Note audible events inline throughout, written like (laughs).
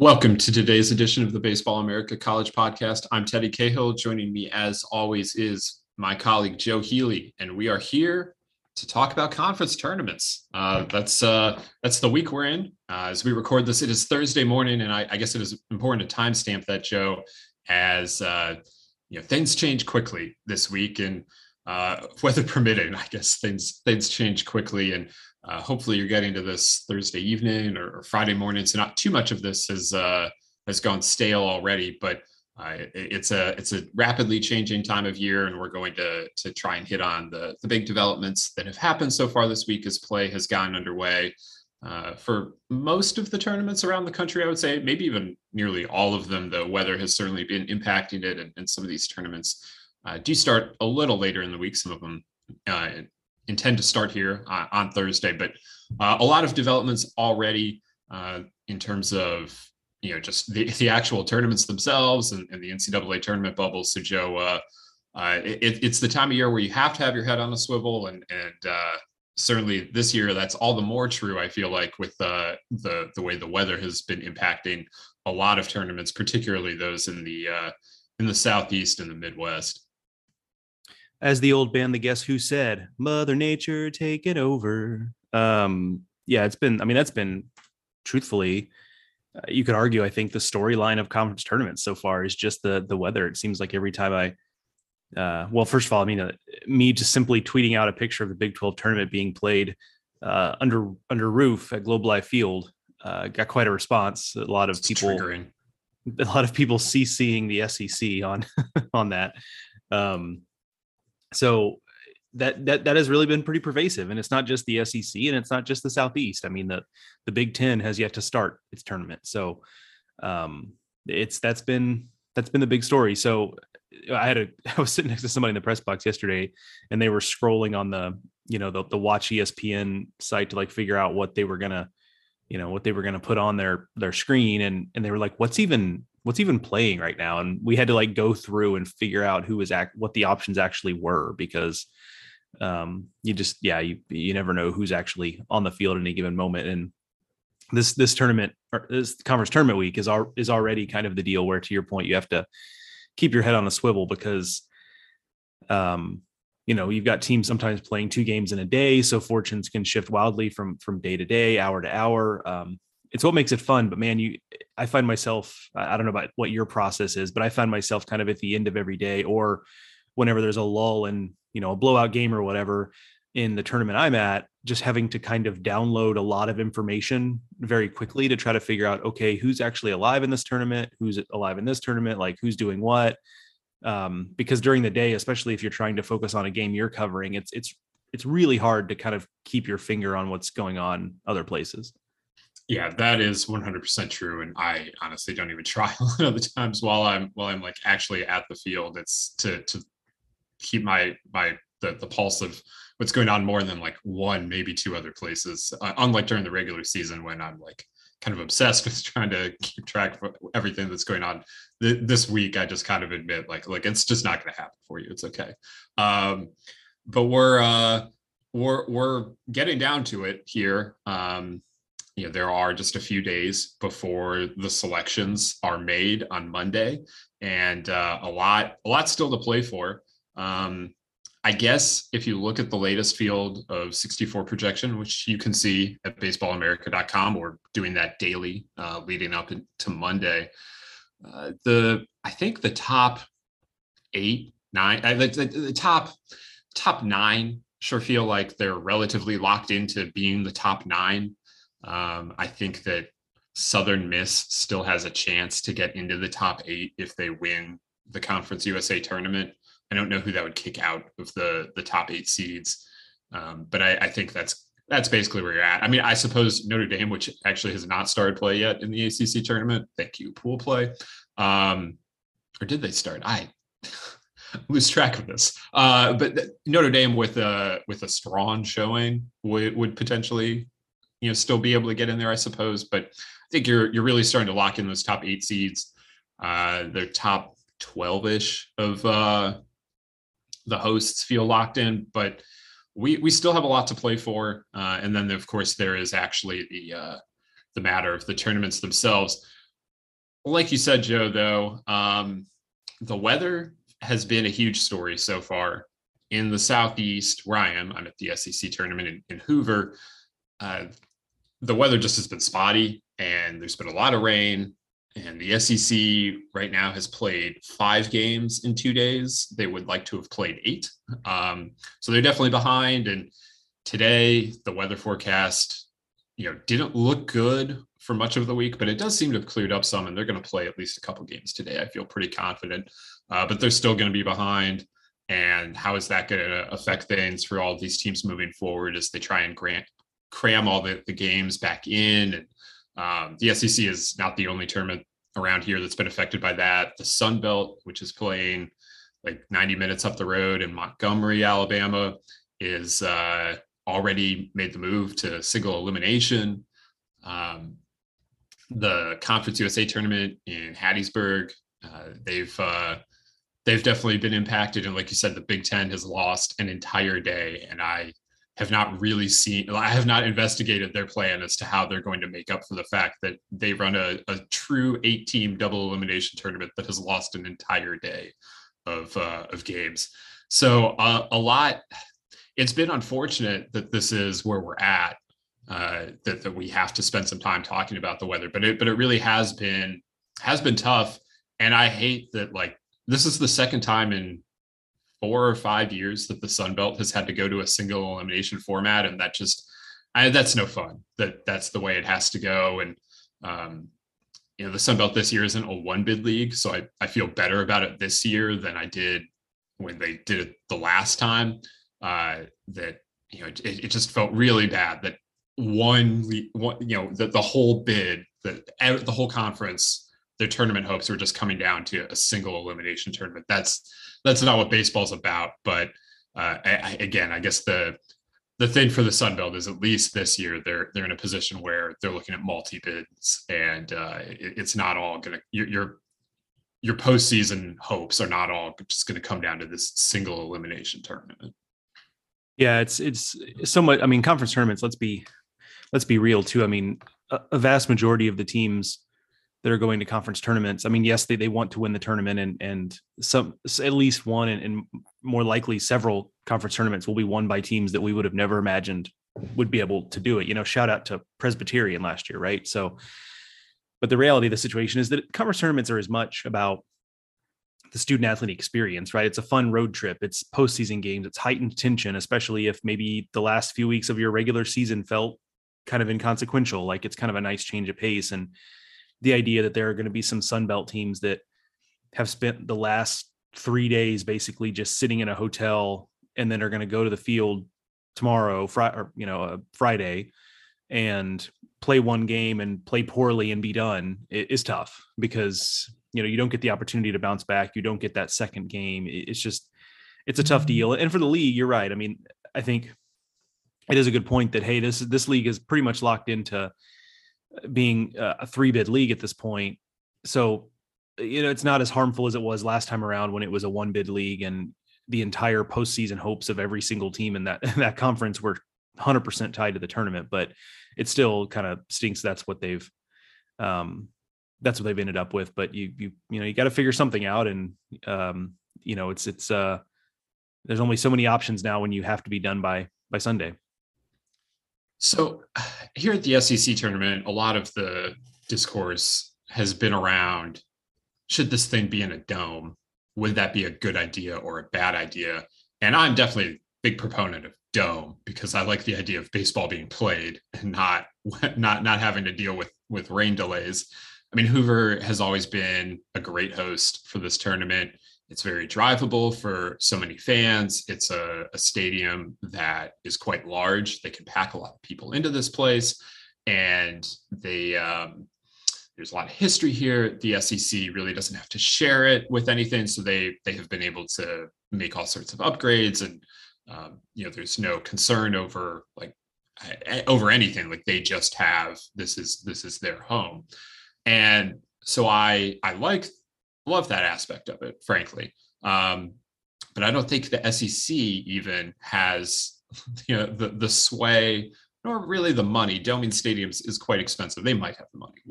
Welcome to today's edition of the Baseball America College Podcast. I'm Teddy Cahill. Joining me, as always, is my colleague Joe Healy, and we are here to talk about conference tournaments. Uh, that's uh, that's the week we're in. Uh, as we record this, it is Thursday morning, and I, I guess it is important to timestamp that, Joe, as uh, you know things change quickly this week, and uh, weather permitting, I guess things things change quickly, and uh, hopefully, you're getting to this Thursday evening or, or, Friday morning, so not too much of this has uh, has gone stale already. But uh, it, it's a it's a rapidly changing time of year, and we're going to to try and hit on the the big developments that have happened so far this week as play has gotten underway. Uh, for most of the tournaments around the country, I would say maybe even nearly all of them, the weather has certainly been impacting it, and, and some of these tournaments uh, do start a little later in the week. Some of them uh, intend to start here uh, on Thursday, but uh, a lot of developments already uh, in terms of you know just the, the actual tournaments themselves and, and the NCAA tournament bubble. So Joe, uh, uh, it, it's the time of year where you have to have your head on a swivel, and and uh, certainly this year that's all the more true. I feel like with the the the way the weather has been impacting a lot of tournaments, particularly those in the in the southeast and the Midwest as the old band the guess who said mother nature take it over. Um yeah it's been i mean that's been truthfully uh, you could argue i think the storyline of conference tournaments so far is just the the weather. It seems like every time i uh, well first of all i mean uh, me just simply tweeting out a picture of the big 12 tournament being played uh, under under roof at globe life field uh, got quite a response. A lot of it's people triggering. (laughs) a lot of people ccing the sec on (laughs) on that. Um so that that that has really been pretty pervasive and it's not just the SEC and it's not just the southeast. I mean the the big 10 has yet to start its tournament. So um it's that's been that's been the big story. So i had a (laughs) i was sitting next to somebody in the press box yesterday and they were scrolling on the you know the, the watch espn site to like figure out what they were gonna you know what they were gonna put on their their screen and and they were like what's even what's even playing right now and we had to like go through and figure out who was act what the options actually were because um you just yeah you you never know who's actually on the field at any given moment and this this tournament or this conference tournament week is al- is already kind of the deal where to your point you have to keep your head on a swivel because um you know you've got teams sometimes playing two games in a day so fortunes can shift wildly from from day to day hour to hour um it's what makes it fun. But man, you, I find myself, I don't know about what your process is, but I find myself kind of at the end of every day or whenever there's a lull and, you know, a blowout game or whatever in the tournament I'm at, just having to kind of download a lot of information very quickly to try to figure out, okay, who's actually alive in this tournament? Who's alive in this tournament? Like who's doing what? Um, because during the day, especially if you're trying to focus on a game you're covering, it's, it's, it's really hard to kind of keep your finger on what's going on other places. Yeah, that is 100% true. And I honestly don't even (laughs) try a lot of the times while I'm, while I'm like actually at the field, it's to, to keep my, my, the, the pulse of what's going on more than like one, maybe two other places. Uh, unlike during the regular season when I'm like kind of obsessed (laughs) with trying to keep track of everything that's going on. Th- this week, I just kind of admit like, like it's just not going to happen for you. It's okay. Um, but we're, uh, we're, we're getting down to it here. Um, you know there are just a few days before the selections are made on Monday, and uh, a lot a lot still to play for. Um, I guess if you look at the latest field of 64 projection, which you can see at baseballamerica.com, or doing that daily uh, leading up to Monday, uh, the I think the top eight, nine, uh, the, the, the top top nine sure feel like they're relatively locked into being the top nine um, I think that Southern Miss still has a chance to get into the top eight if they win the Conference USA tournament. I don't know who that would kick out of the the top eight seeds, um, but I, I, think that's that's basically where you're at. I mean, I suppose Notre Dame, which actually has not started play yet in the ACC tournament. Thank you, pool play. Um, or did they start? I (laughs) lose track of this. Uh, but Notre Dame with a with a strong showing would, would potentially you know still be able to get in there, I suppose. But I think you're you're really starting to lock in those top eight seeds. Uh, top twelve ish of uh, the hosts feel locked in, but we we still have a lot to play for. Uh, and then of course there is actually the uh, the matter of the tournaments themselves. like you said, Joe, though, um, the weather has been a huge story so far. In the Southeast, where I am, I'm at the SEC tournament in, in Hoover. Uh, the weather just has been spotty, and there's been a lot of rain. And the SEC right now has played five games in two days. They would like to have played eight. Um, so they're definitely behind. And today, the weather forecast, you know, didn't look good for much of the week, but it does seem to have cleared up some. And they're going to play at least a couple games today. I feel pretty confident, uh, but they're still going to be behind. And how is that going to affect things for all these teams moving forward as they try and grant cram all the, the games back in and um, the SEC is not the only tournament around here that's been affected by that. The Sun Belt, which is playing like 90 minutes up the road in Montgomery, Alabama, is uh, already made the move to single elimination. Um, the Conference USA tournament in Hattiesburg, uh, they've uh, they've definitely been impacted, and like you said, the Big Ten has lost an entire day, and I have not really seen i have not investigated their plan as to how they're going to make up for the fact that they run a, a true eight team double elimination tournament that has lost an entire day of uh, of games. So uh, a lot it's been unfortunate that this is where we're at uh, that, that we have to spend some time talking about the weather but it but it really has been has been tough. And i hate that like this is the second time in four or five years that the Sun Belt has had to go to a single elimination format, and that just I, that's no fun. That that's the way it has to go. And um, you know, the Sun Belt this year isn't a one bid league, so I I feel better about it this year than I did when they did it the last time. Uh, that you know, it, it just felt really bad that one, one you know, the, the whole bid, the the whole conference their tournament hopes were just coming down to a single elimination tournament. That's that's not what baseball's about. But uh, I, again, I guess the the thing for the Sun Belt is at least this year they're they're in a position where they're looking at multi bids, and uh, it, it's not all gonna your your your postseason hopes are not all just going to come down to this single elimination tournament. Yeah, it's it's somewhat. I mean, conference tournaments. Let's be let's be real too. I mean, a, a vast majority of the teams that are going to conference tournaments. I mean, yes, they, they want to win the tournament and and some at least one and, and more likely several conference tournaments will be won by teams that we would have never imagined would be able to do it. You know, shout out to Presbyterian last year, right? So, but the reality of the situation is that conference tournaments are as much about the student athlete experience, right? It's a fun road trip. It's postseason games. It's heightened tension, especially if maybe the last few weeks of your regular season felt kind of inconsequential. Like it's kind of a nice change of pace and the idea that there are going to be some Sunbelt teams that have spent the last three days basically just sitting in a hotel and then are going to go to the field tomorrow, Friday, or you know, uh, Friday, and play one game and play poorly and be done is tough because you know you don't get the opportunity to bounce back. You don't get that second game. It's just it's a tough mm-hmm. deal. And for the league, you're right. I mean, I think it is a good point that hey, this this league is pretty much locked into being a three bid league at this point. So, you know, it's not as harmful as it was last time around when it was a one bid league and the entire postseason hopes of every single team in that in (laughs) that conference were 100% tied to the tournament. But it still kind of stinks. That's what they've um, that's what they've ended up with. But you you you know you got to figure something out, and um, you know it's it's uh there's only so many options now when you have to be done by by Sunday. So here at the SEC tournament, a lot of the discourse has been around should this thing be in a dome? Would that be a good idea or a bad idea? And I'm definitely a big proponent of dome because I like the idea of baseball being played and not (laughs) not not having to deal with with rain delays. I mean, Hoover has always been a great host for this tournament. It's very drivable for so many fans. It's a, a stadium that is quite large. They can pack a lot of people into this place. And they, um, there's a lot of history here. The SEC really doesn't have to share it with anything. So they, they have been able to make all sorts of upgrades and, um, you know, there's no concern over like over anything like they just have this is this is their home and so i i like love that aspect of it, frankly. Um, but I don't think the SEC even has (laughs) you know the the sway. Nor really the money. Doming stadiums is quite expensive. They might have the money.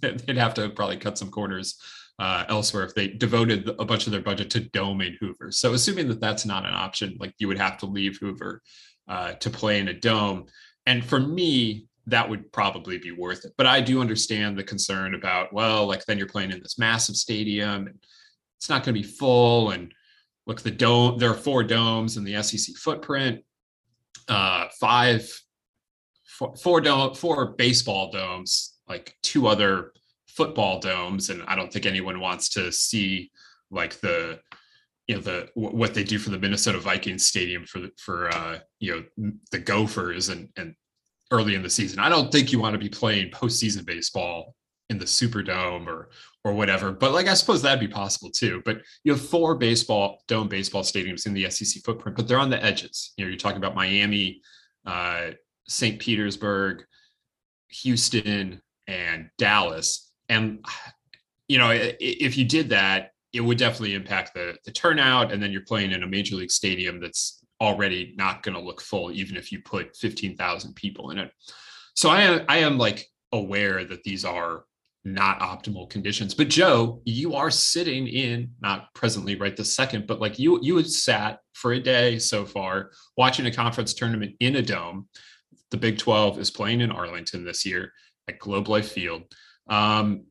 (laughs) They'd have to probably cut some corners uh, elsewhere if they devoted a bunch of their budget to doming Hoover. So assuming that that's not an option, like you would have to leave Hoover uh, to play in a dome. And for me, that would probably be worth it. But I do understand the concern about, well, like then you're playing in this massive stadium and it's not going to be full. And look, the dome, there are four domes in the SEC footprint, uh, five, four, four dome, four baseball domes, like two other football domes. And I don't think anyone wants to see like the, you know the what they do for the Minnesota Vikings stadium for for uh, you know the Gophers and and early in the season. I don't think you want to be playing postseason baseball in the Superdome or or whatever. But like I suppose that'd be possible too. But you have four baseball dome baseball stadiums in the SEC footprint, but they're on the edges. You know, you're talking about Miami, uh, St. Petersburg, Houston, and Dallas. And you know, if you did that, it would definitely impact the the turnout. And then you're playing in a major league stadium that's already not going to look full, even if you put 15,000 people in it. So I am, I am like aware that these are not optimal conditions. But Joe, you are sitting in not presently right this second, but like you you had sat for a day so far watching a conference tournament in a dome. The Big 12 is playing in Arlington this year at Globe Life Field. Um,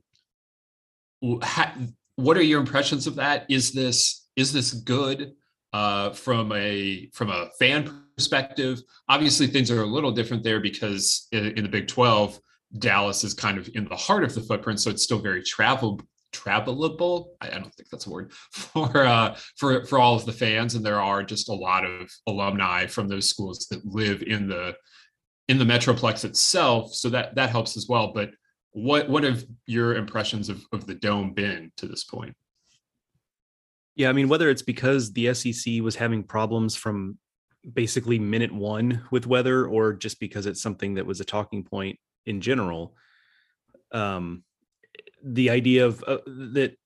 what are your impressions of that? Is this is this good? Uh, from a from a fan perspective. Obviously, things are a little different there because in, in, the Big Twelve, Dallas is kind of in the heart of the footprint, so it's still very travel travelable. I, I don't think that's a word (laughs) for uh, for for all of the fans, and there are just a lot of alumni from those schools that live in the in the metroplex itself, so that that helps as well. But what what have your impressions of, of the dome been to this point? Yeah, I mean, whether it's because the SEC was having problems from basically minute one with weather, or just because it's something that was a talking point in general, um, the idea of uh, that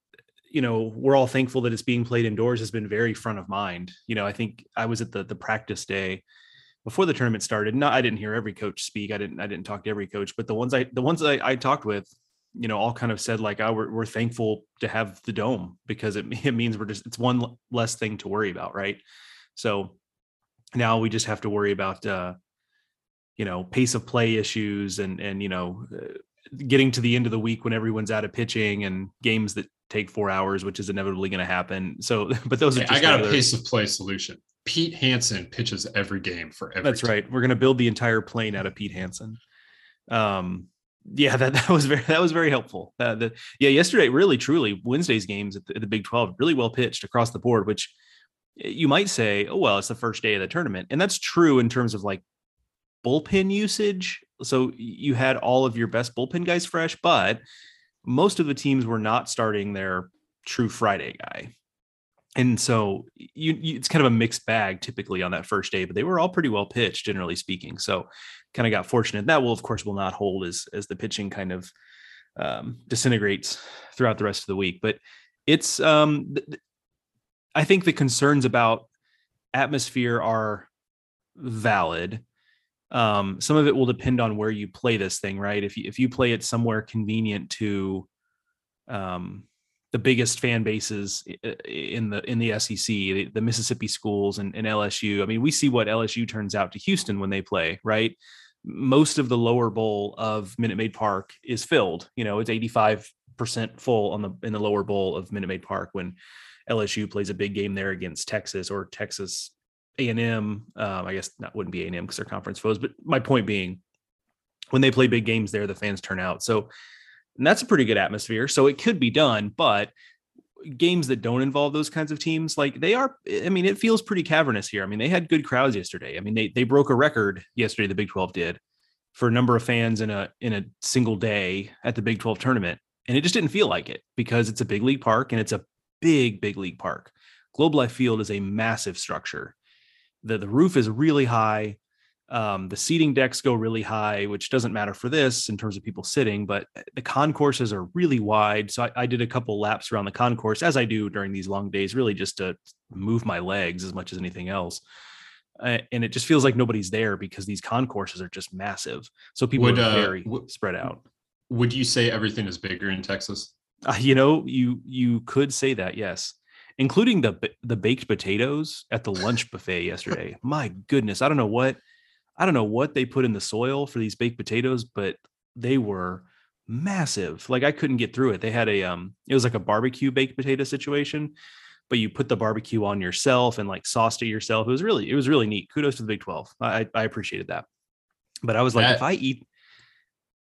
you know we're all thankful that it's being played indoors has been very front of mind. You know, I think I was at the the practice day before the tournament started. No, I didn't hear every coach speak. I didn't I didn't talk to every coach, but the ones I the ones I, I talked with you know all kind of said like oh we're, we're thankful to have the dome because it, (laughs) it means we're just it's one less thing to worry about right? So now we just have to worry about uh you know pace of play issues and and you know uh, getting to the end of the week when everyone's out of pitching and games that take four hours which is inevitably going to happen. So (laughs) but those are i got a pace of play solution. Pete hansen pitches every game for every that's right we're going to build the entire plane out of pete hansen. Um yeah, that, (laughs) that was very that was very helpful. Uh, the, yeah, yesterday, really, truly, Wednesday's games at the, at the, Big Twelve really well pitched across the board. Which you might say, oh well, it's the first day of the tournament, and that's true in terms of like bullpen usage. So you had all of your best bullpen guys fresh, but most of the teams were not starting their true Friday guy and so you, you, it's kind of a mixed bag typically on that first day but they were all pretty well pitched generally speaking. So kind of got fortunate. That will of course will not hold as as the pitching kind of um, disintegrates throughout the rest of the week. But it's um th- i think the concerns about atmosphere are valid. Um some of it will depend on where you play this thing right? If you if you play it somewhere convenient to um the biggest fan bases in the in the SEC, the, the Mississippi schools and, and, LSU. I mean, we see what LSU turns out to Houston when they play, right? Most of the lower bowl of Minute Maid Park is filled. You know, it's 85% full on the in the lower bowl of Minute Maid Park when LSU plays a big game there against Texas or Texas A&M. Um, I guess that wouldn't be A&M because they're conference foes. But my point being, when they play big games there, the fans turn out. So and that's a pretty good atmosphere. So it could be done, but games that don't involve those kinds of teams, like they are, I mean, it feels pretty cavernous here. I mean, they had good crowds yesterday. I mean, they they broke a record yesterday, the Big 12 did, for a number of fans in a in a single day at the Big 12 tournament. And it just didn't feel like it because it's a big league park and it's a big, big league park. Globe Life Field is a massive structure. The the roof is really high. Um, the seating decks go really high, which doesn't matter for this in terms of people sitting, but eh, the concourses are really wide. So I, I, did a couple laps around the concourse, as I do during these long days, really just to move my legs as much as anything else. uh, and it just feels like nobody's there because these concourses are just massive. So people Would, are uh, very w- spread out. Would you say everything is bigger in Texas? Uh, you know, you you could say that, yes, including the the baked potatoes at the lunch buffet yesterday. My goodness, I don't know what I don't know what they put in the soil for these baked potatoes, but they were massive. Like I couldn't get through it. They had a um, it was like a barbecue baked potato situation, but you put the barbecue on yourself and like sauced it yourself. It was really it was really neat. Kudos to the Big Twelve. I I appreciated that. But I was like, That- if I eat,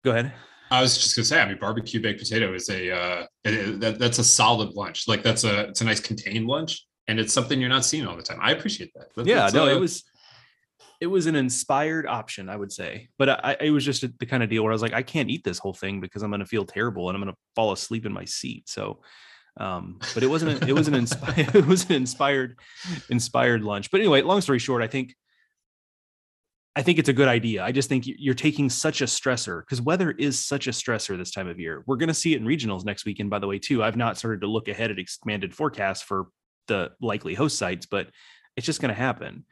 go ahead. I was just gonna say, I mean, barbecue baked potato is a uh, it- it- that, that's a solid lunch. Like that's a it's a nice contained lunch, and it's something you're not seeing all the time. I appreciate that. That- yeah no uh, it was it was an inspired option i would say but i it was just the kind of deal where i was like i can't eat this whole thing because i'm going to feel terrible and i'm going to fall asleep in my seat. So um but it wasn't it was an inspired (laughs) it was an inspired inspired lunch. But anyway long story short i think i think it's a good idea. I just think you're taking such a stressor because weather is such a stressor this time of year. We're going to see it in regionals next weekend by the way too. I've not started to look ahead at expanded forecasts for the likely host sites but it's just going to happen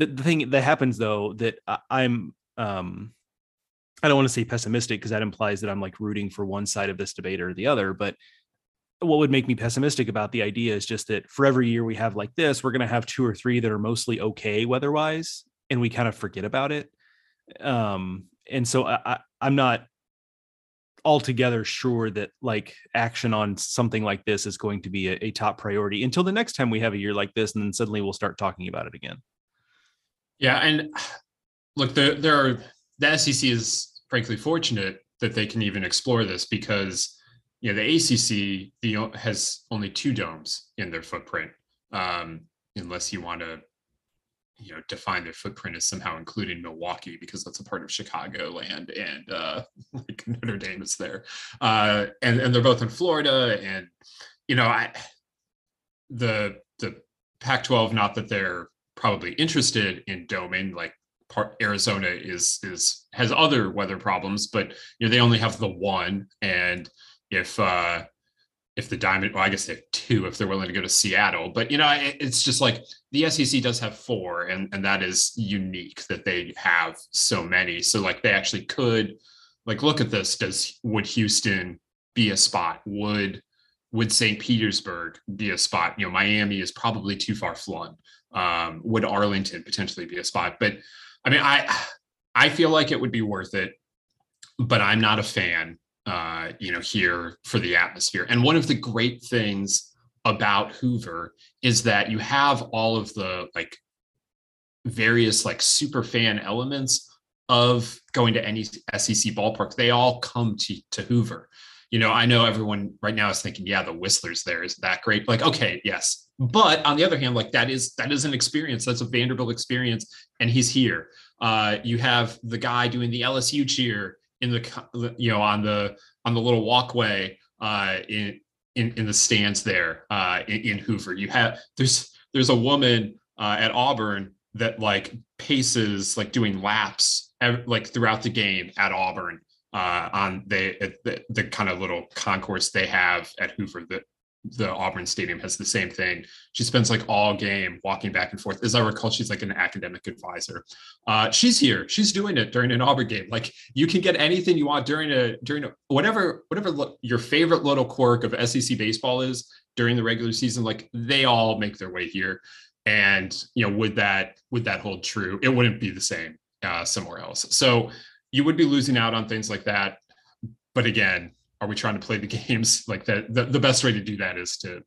the, the thing that happens though that I, i'm um i don't want to say pessimistic because that implies that i'm like rooting for one side of this debate or the other but what would make me pessimistic about the idea is just that for every year we have like this we're going to have two or three that are mostly okay weather-wise and we kind of forget about it. Um and so i, I i'm not altogether sure that like action on something like this is going to be a, a top priority until the next time we have a year like this and then suddenly we'll start talking about it again Yeah, and (sighs) look, there there are the SEC is frankly fortunate that they can even explore this because you know the ACC the has only two domes in their footprint, um, unless you want to you know define their footprint as somehow including Milwaukee because that's a part of Chicago land and uh, (laughs) like Notre Dame is there, uh, and and they're both in Florida and you know I the the Pac-12 not that they're probably interested in doming like part arizona is is has other weather problems but you know they only have the one and if uh if the diamond well i guess they have two if they're willing to go to seattle but you know it, it's just like the sec does have four and and that is unique that they have so many so like they actually could like look at this does would houston be a spot? Would would st petersburg be a spot? You know miami is probably too far flung um, would Arlington potentially be a spot? But I mean, I I feel like it would be worth it, but I'm not a fan, uh, you know, here for the atmosphere. And one of the great things about Hoover is that you have all of the like various like super fan elements of going to any SEC ballpark. They all come to, to Hoover. You know, I know everyone right now is thinking, yeah, the Whistlers there is that great. Like, okay, yes, but on the other hand, like that is that is an experience. That's a Vanderbilt experience, and he's here. Uh, you have the guy doing the LSU cheer in the you know on the on the little walkway uh, in in in the stands there uh, in, in Hoover. You have there's there's a woman uh, at Auburn that like paces like doing laps ev- like throughout the game at Auburn uh, on the, the the kind of little concourse they have at Hoover that the Auburn Stadium has the same thing. She spends like all game walking back and forth. As I recall, she's like an academic advisor. Uh, she's here. She's doing it during an Auburn game. Like you can get anything you want during a during a, whatever whatever lo- your favorite little quirk of SEC baseball is during the regular season. Like they all make their way here. And you know, would that would that hold true? It wouldn't be the same uh, somewhere else. So you would be losing out on things like that. But again, are we trying to play the (laughs) games like that? The, the best way to do that is to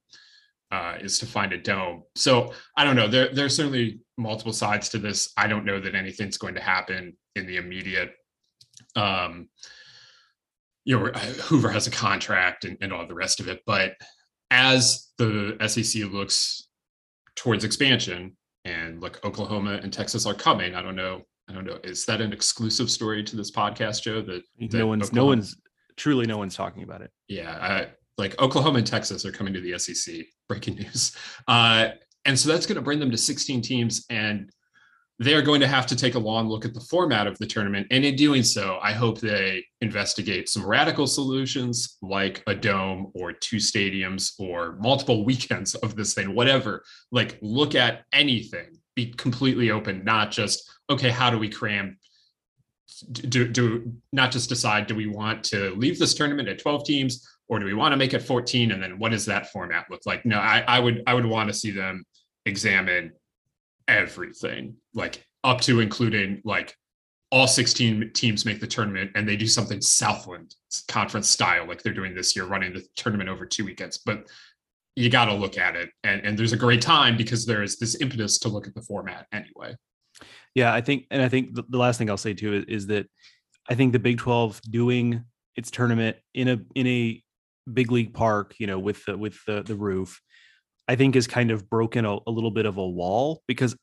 uh, is to find a dome. So I don't know. There there's certainly multiple sides to this. I don't know that anything's going to happen in the immediate. Um, you know, Hoover has a contract and, and all the rest of it, but as the SEC looks towards expansion, and look, Oklahoma and Texas are coming. I don't know. I don't know. Is that an exclusive story to this podcast, Joe? That, that no one's no one's truly no one's talking about it yeah, I, like Oklahoma and Texas are coming to the SEC. (laughs) Breaking news. Uh, and so that's going to bring them to 16 teams, and they are going to have to take a long look at the format of the tournament. And in doing so, I hope they investigate some radical solutions like a dome or two stadiums or multiple (laughs) weekends of this thing, whatever. Like, look at anything be completely open, not just okay, how do we cram? Do do not just decide do we want to leave this tournament at 12 teams or do we want to make it 14 and then what does that format look like? No, I, I would I would want to see them examine everything, like up to including like all 16 teams make the tournament and they do something Southland conference style, like they're doing this year, running the tournament over two weekends. But you got to look at it. And, and there's a great time because there is this impetus to look at the format anyway. Yeah, I think, and I think the, the last thing I'll say too is, is, that I think the Big 12 doing its tournament in a in a big league park, you know, with the with the the roof, I think is kind of broken a, a little bit of a wall because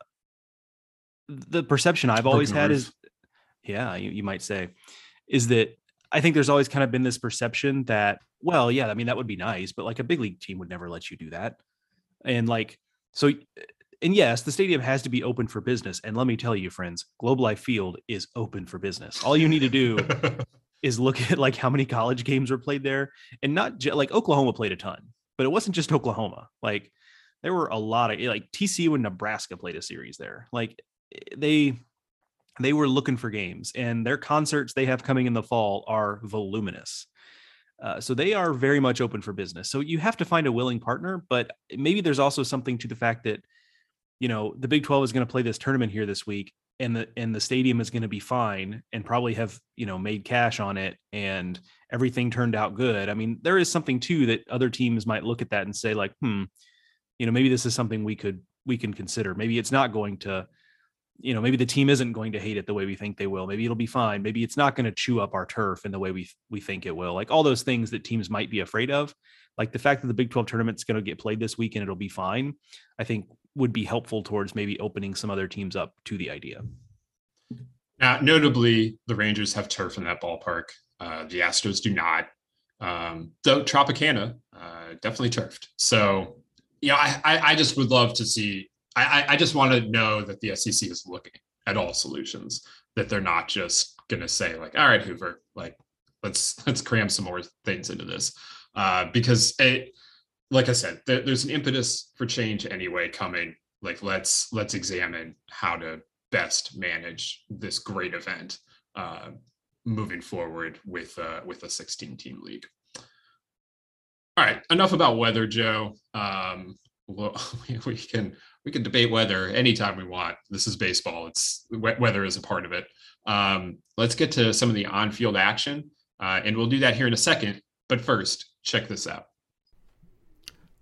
the perception I've always had roof. is, yeah, you, you might say, is that I think there's always kind of been this perception that, well, yeah, I mean, that would be nice, but like a big league team would never let you do that. And like, so, and yes, the stadium has to be open for business. And let me tell you, friends, Globe Life Field is open for business. All you need to do (laughs) is look at like how many college games were played there and not like Oklahoma played a ton, but it wasn't just Oklahoma. Like, there were a lot of like TCU and Nebraska played a series there. Like, they they were looking for games and their concerts they have coming in the fall are voluminous uh, so they are very much open for business so you have to find a willing partner but maybe there's also something to the fact that you know the big 12 is going to play this tournament here this week and the and the stadium is going to be fine and probably have you know made cash on it and everything turned out good. I mean there is something too that other teams might look at that and say like hmm you know maybe this is something we could we can consider. Maybe it's not going to you know maybe the team isn't going to hate it the way we think they will. Maybe it'll be fine. Maybe it's not going to chew up our turf in the way we we think it will. Like all those things that teams might be afraid of like the fact that the big 12 tournament's going to get played this week and it'll be fine i think would be helpful towards maybe opening some other teams up to the idea. Now notably the rangers have turf in that ballpark. Uh, the astros do not. Um, tropicana uh, definitely turfed. So yeah I, I just would love to see I, I just want to know that the SEC is looking at all solutions, that they're not just going to say like, all right, Hoover, like let's let's cram some more things into this, uh, because it, like I said, there, there's an impetus for change anyway coming. Like let's let's examine how to best manage this great event uh, moving forward with uh, with a 16 team league. All right, enough about weather, Joe. Um, (laughs) we can we can debate weather anytime we want. This is baseball. It's weather is a part of it. Um, let's get to some of the on-field action, uh, and we'll do that here in a second. But first, check this out.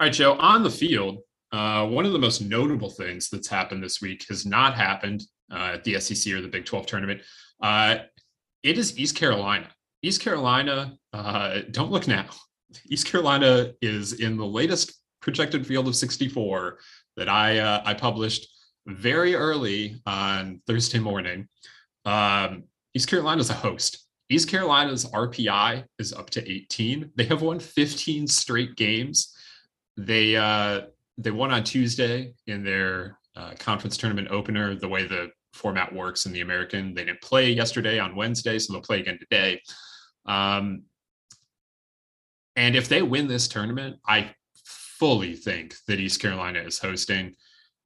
All right, Joe, on the field, uh, one of the most notable things that's happened this week has not happened uh, at the SEC or the Big 12 tournament. Uh, it is East Carolina. East Carolina, uh, don't look now. (laughs) East Carolina is in the latest projected field of 64 that I uh, I published very early on Thursday morning. Um, East Carolina is a host. East Carolina's RPI is up to 18. They have won 15 straight games they uh, they won on Tuesday in their uh, conference tournament opener. The way the format works in the American, they didn't play yesterday on Wednesday, so they'll play again today. Um, and if they win this tournament, I fully think that East Carolina is hosting.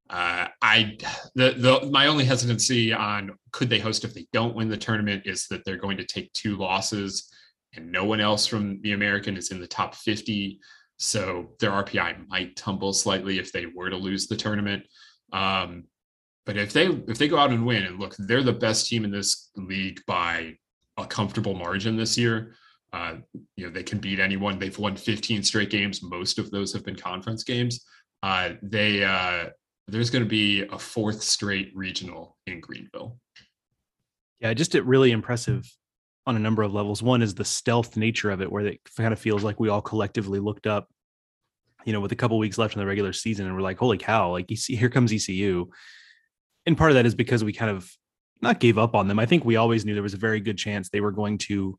Uh, I the the my only hesitancy on could they host if they don't win the tournament is that they're going to take two losses and no one else from the American is in the top 50. So their RPI might tumble slightly if they were to lose the tournament. Um, but if they if they go out and win and look, they're the best team in this league by a comfortable margin this year. Uh, you know they can beat anyone. They've won 15 straight games. Most of those have been conference games. Uh, they uh, there's going to be a fourth straight regional in Greenville. Yeah, just a really impressive on a number of levels. One is the stealth nature of it, where it kind of feels like we all collectively looked up, you know, with a couple weeks left in the regular season, and we're like, "Holy cow!" Like, you see here comes ECU. And part of that is because we kind of not gave up on them. I think we always knew there was a very good chance they were going to,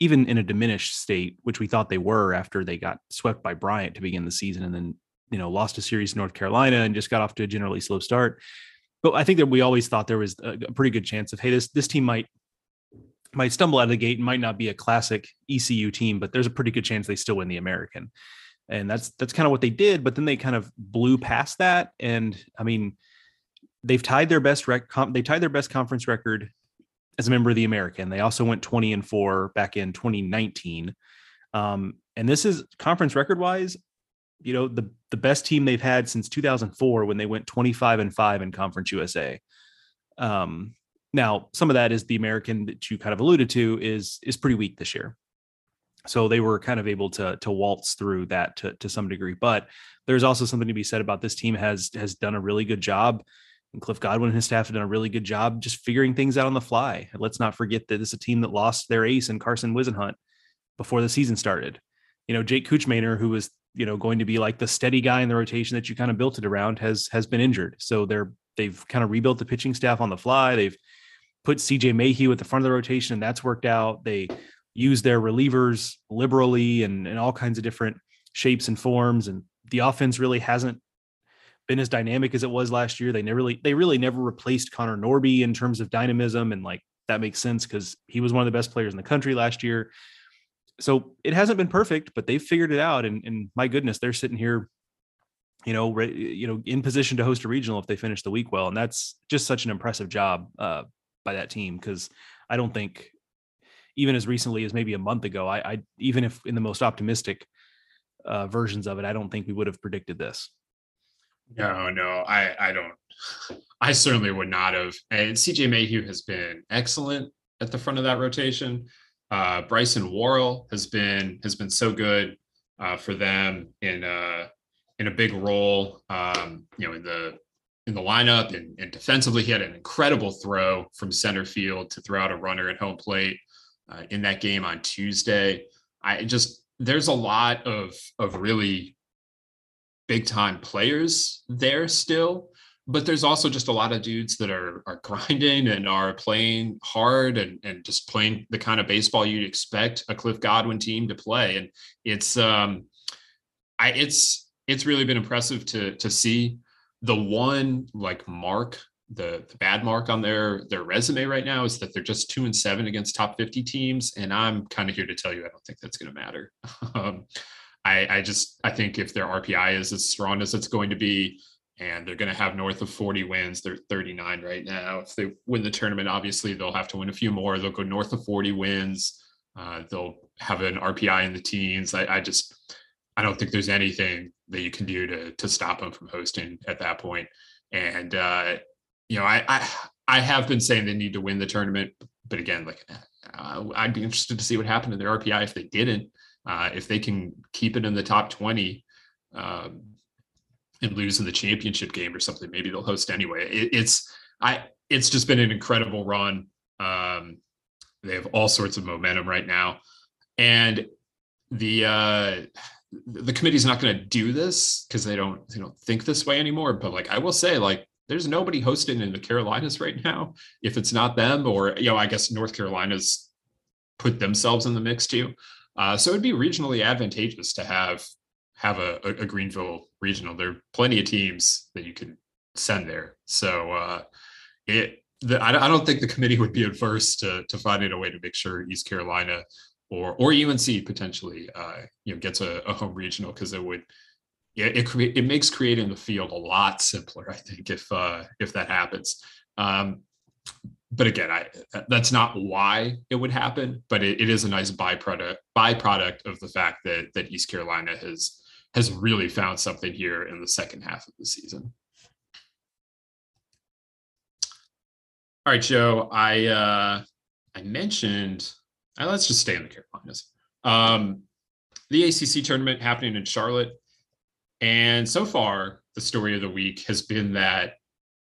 even in a diminished state, which we thought they were after they got swept by Bryant to begin the season, and then you know lost a series to North Carolina and just got off to a generally slow start. But I think that we always thought there was a pretty good chance of hey, this this team might might stumble out of the gate and might not be a classic ECU team, but there's a pretty good chance they still win the American. And that's that's kind of what they did, but then they kind of blew past that. And I mean, they've tied their best rec com- they tied their best conference record as a member of the American. They also went 20 and 4 back in 2019. Um, and this is conference record wise, you know, the the best team they've had since 2004 when they went 25 and 5 in Conference USA. Um, now, some of that is the American that you kind of alluded to is is pretty weak this year. So they were kind of able to to waltz through that to to some degree. But there's also something to be said about this team has has done a really good job. And Cliff Godwin and his staff have done a really good job just figuring things out on the fly. And let's not forget that this is a team that lost their ace and Carson Whisenhunt before the season started. You know, Jake Kuchmaner, who was, you know, going to be like the steady guy in the rotation that you kind of built it around, has has been injured. So they're they've kind of rebuilt the pitching staff on the fly. They've put CJ Mayhew at the front of the rotation, and that's worked out. They use their relievers liberally and, and all kinds of different shapes and forms. And the offense really hasn't been as dynamic as it was last year. They never really they really never replaced Connor Norby in terms of dynamism. And like that makes sense because he was one of the best players in the country last year. So it hasn't been perfect, but they've figured it out. And, and my goodness, they're sitting here you know, re, you know, in position to host a regional if they finish the week well, and that's just such an impressive job uh, by that team because I don't think even as recently as maybe a month ago, I, I even if in the most optimistic uh, versions of it, I don't think we would have predicted this. No, no, I, I don't. I certainly would not have. And CJ Mayhew has been excellent at the front of that rotation. Uh, Bryson Worrell has been has been so good uh, for them in uh, in a big role. Um, you know, in the in the lineup and, and, defensively, he had an incredible throw from center field to throw out a runner at home plate uh, in that game on Tuesday. I just there's a lot of of really big time players there still, but there's also just a lot of dudes that are are grinding and are playing hard and and just playing the kind of baseball you'd expect a Cliff Godwin team to play. And it's um, I it's it's really been impressive to to see the one like mark the, the bad mark on their their resume right now is that they're just two and seven against top 50 teams and i'm kind of here to tell you i don't think that's going to matter. (laughs) Um, I, I just i think if their rpi is as strong as it's going to be and they're going to have north of 40 wins they're 39 right now. If they win the tournament obviously they'll have to win a few more. They'll go north of 40 wins. Uh, they'll have an rpi in the teens. I, I just I don't think there's anything that you can do to to stop them from hosting at that point. And uh, you know, I, I I have been saying they need to win the tournament, but again, like uh, I'd be interested to see what happened to their RPI if they didn't. Uh, if they can keep it in the top twenty um, and lose in the championship game or something, maybe they'll host anyway. It, it's I it's just been an incredible run. Um, they have all sorts of momentum right now, and the uh, the committee's not going to do this because they don't they don't think this way anymore. But like I will say, like there's nobody hosting in the Carolinas right now. If it's not them, or you know, I guess North Carolina's put themselves in the mix too. Uh, so it'd be regionally advantageous to have have a, a, Greenville regional. There are plenty of teams that you can send there. So uh, it, the, I, I don't think the committee would be adverse to to finding a way to make sure East Carolina or or UNC potentially uh, you know gets a, a home regional because it would it it, create, it makes creating the field a lot simpler. I think if uh, if that happens. Um, but again, I that's not why it would happen, but it, it is a nice byproduct byproduct of the fact that that East Carolina has has really found something here in the second half of the season. All right, Joe. I uh, I mentioned. Uh, let's just stay in the Carolinas. Um, the ACC tournament happening in Charlotte, and so far the story of the week has been that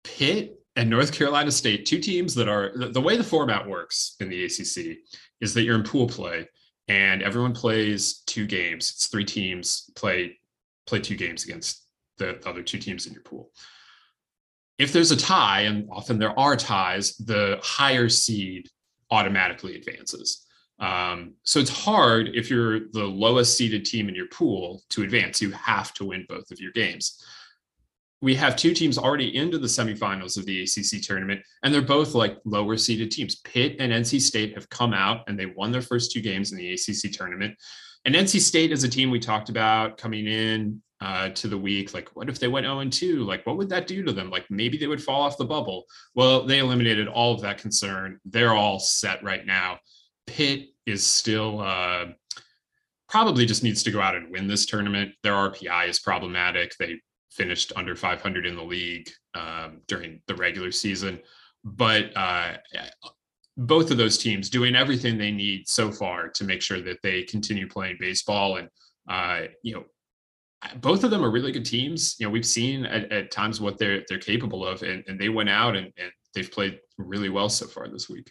Pitt and North Carolina State, two teams that are the, the way the format works in the ACC is that you're in pool play and everyone plays two games. It's three teams play play two games against the other two teams in your pool. If there's a tie, and often there are ties, the higher seed automatically advances. Um, so it's hard if you're the lowest seeded team in your pool to advance. You have to win both of your games we have two teams already into the semifinals of the ACC tournament, and they're both like lower seeded teams. Pitt and NC State have come out and they won their first two games in the ACC tournament. And NC State is a team we talked about coming in uh, to the week. Like, what if they went 0 2? Like, what would that do to them? Like, maybe they would fall off the bubble. Well, they eliminated all of that concern. They're all set right now. Pitt is still. Uh, probably just needs to go out and win this tournament. Their RPI is problematic. They finished under 500 in the league um, during the regular season. But uh, both of those teams doing everything they need so far to make sure that they continue playing baseball. And, uh, you know, both of them are really good teams. You know, we've seen at, at times what they're they're capable of, and, and they went out and, and they've played really well so far this week.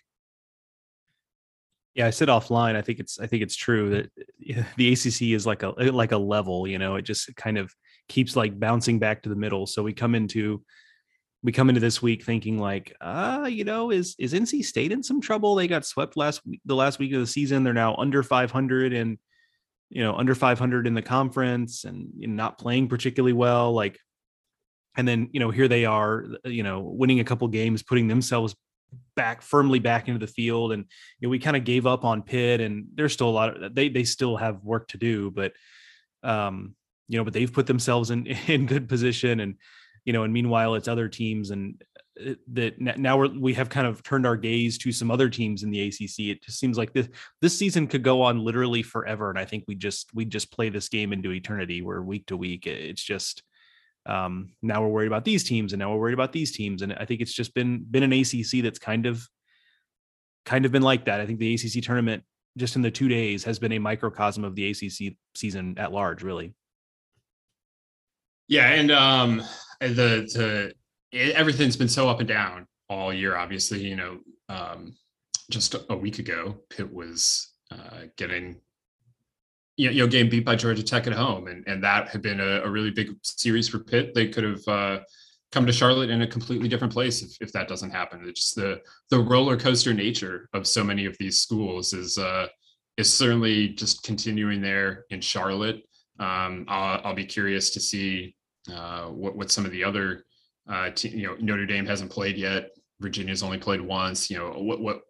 Yeah, I said offline. I think it's I think it's true that (laughs) the ACC is like a like a level. You know, it just kind of keeps like bouncing back to the middle. So we come into we come into this week thinking like, ah, uh, you know, is is NC State in some trouble? They got swept last the last week of the season. They're now under 500 and you know under 500 in the conference and not playing particularly well. Like, and then you know here they are, you know, winning a couple games, putting themselves back firmly back into the field. And you know, we kind of gave up on Pitt, and there's still a lot of they they still have work to do, but um you know, but they've put themselves in (laughs) in good position, and you know, and meanwhile, it's other teams, and uh, that now we're, we have kind of turned our gaze to some other teams in the ACC. It just seems like this this season could go on literally forever, and I think we just we just play this game into eternity. Where week to week, it's just um, now we're worried about these teams, and now we're worried about these teams, and I think it's just been been an ACC that's kind of kind of been like that. I think the ACC tournament just in the two days has been a microcosm of the ACC season at large, really. Yeah, and um, the the it, everything's been so up and down all year. Obviously, you know, um, just a week ago, Pitt was uh, getting you know, game beat by Georgia Tech at home, and and that had been a, a really big series for Pitt. They could have uh, come to Charlotte in a completely different place if, if that doesn't happen. It's just the the roller coaster nature of so many of these schools is uh, is certainly just continuing there in Charlotte. Um, I'll, I'll be curious to see uh, what what some of the other uh, you know Notre Dame hasn't played yet. Virginia's only played once. You know what what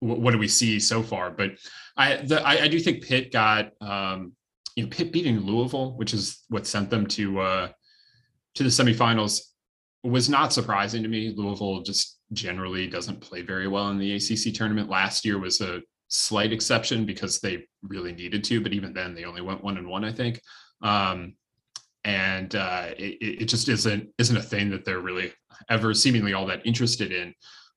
what do we see so far? But I the, I, I, do think Pitt got um, you know Pitt beating Louisville, which is what sent them to uh, to the semifinals, was not surprising to me. Louisville just generally doesn't play very well in the ACC tournament. Last year was a slight exception because they really needed to, but even then they only went one and one, I think. Um, and uh, it, it, just isn't isn't a thing that they're really ever seemingly all that interested in.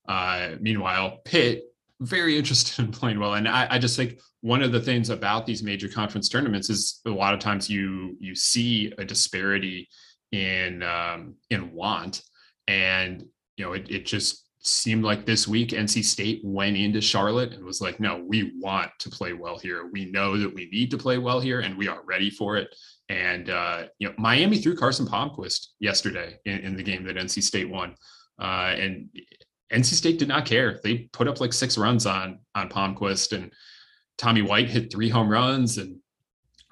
Uh, meanwhile, Pitt very interested in playing well, and I, I, just think one of the things about these major conference tournaments is a lot of times you you see a disparity in um, in want, and you know it, it just seemed like this week NC State went into Charlotte and was like, no, we want to play well here. We know that we need to play well here, and we are ready for it. And uh, you know, Miami threw Carson Palmquist yesterday in, in the game that NC State won, uh, and NC State did not care. They put up like six runs on on Palmquist, and Tommy White hit three home runs, and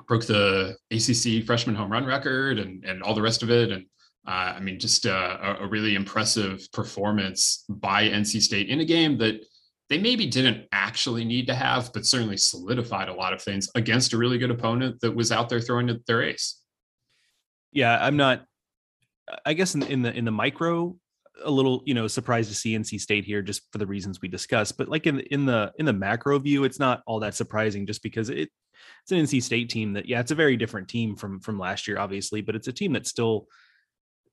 broke the ACC freshman home run record and and all the rest of it. And uh, I mean, just uh, a, a really impressive performance by NC State in a game that they maybe didn't actually need to have, but certainly solidified a lot of things against a really good opponent that was out there throwing their ace. Yeah, I'm not. I guess in, in the in the micro, a little you know surprised to see NC State here just for the reasons we discussed. But like in in the in the macro view, it's not all that surprising just because it it's an NC State team that yeah, it's a very different team from from last year, obviously, but it's a team that still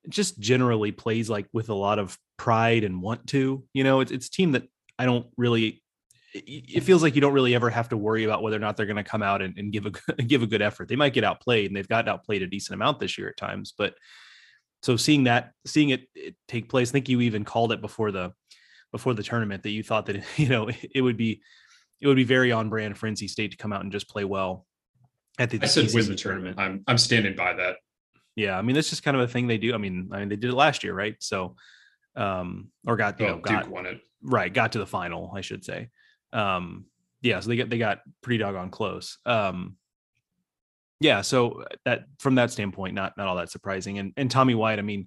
just generally plays like with a lot of pride and want to. You know, it's it's a team that I don't really. It feels like you don't really ever have to worry about whether or not they're going to come out and, and give a (laughs) give a good effort. They might get outplayed, and they've gotten outplayed a decent amount this year at times, but so seeing that seeing it, it, take place i think you even called it before the before the tournament that you thought that (laughs) you know it would be it would be very on brand for NC State to come out and just play well at the I said win the tournament. I'm I'm standing by that. Yeah, I mean that's just kind of a thing they do. I mean, I mean they did it last year, right? So um or got you oh, know got Duke won it. Right, got to the final, I should say. Um yeah, so they got they got pretty doggone close. Um yeah, so uh, that from that standpoint, not not all that surprising. And and Tommy White, I mean,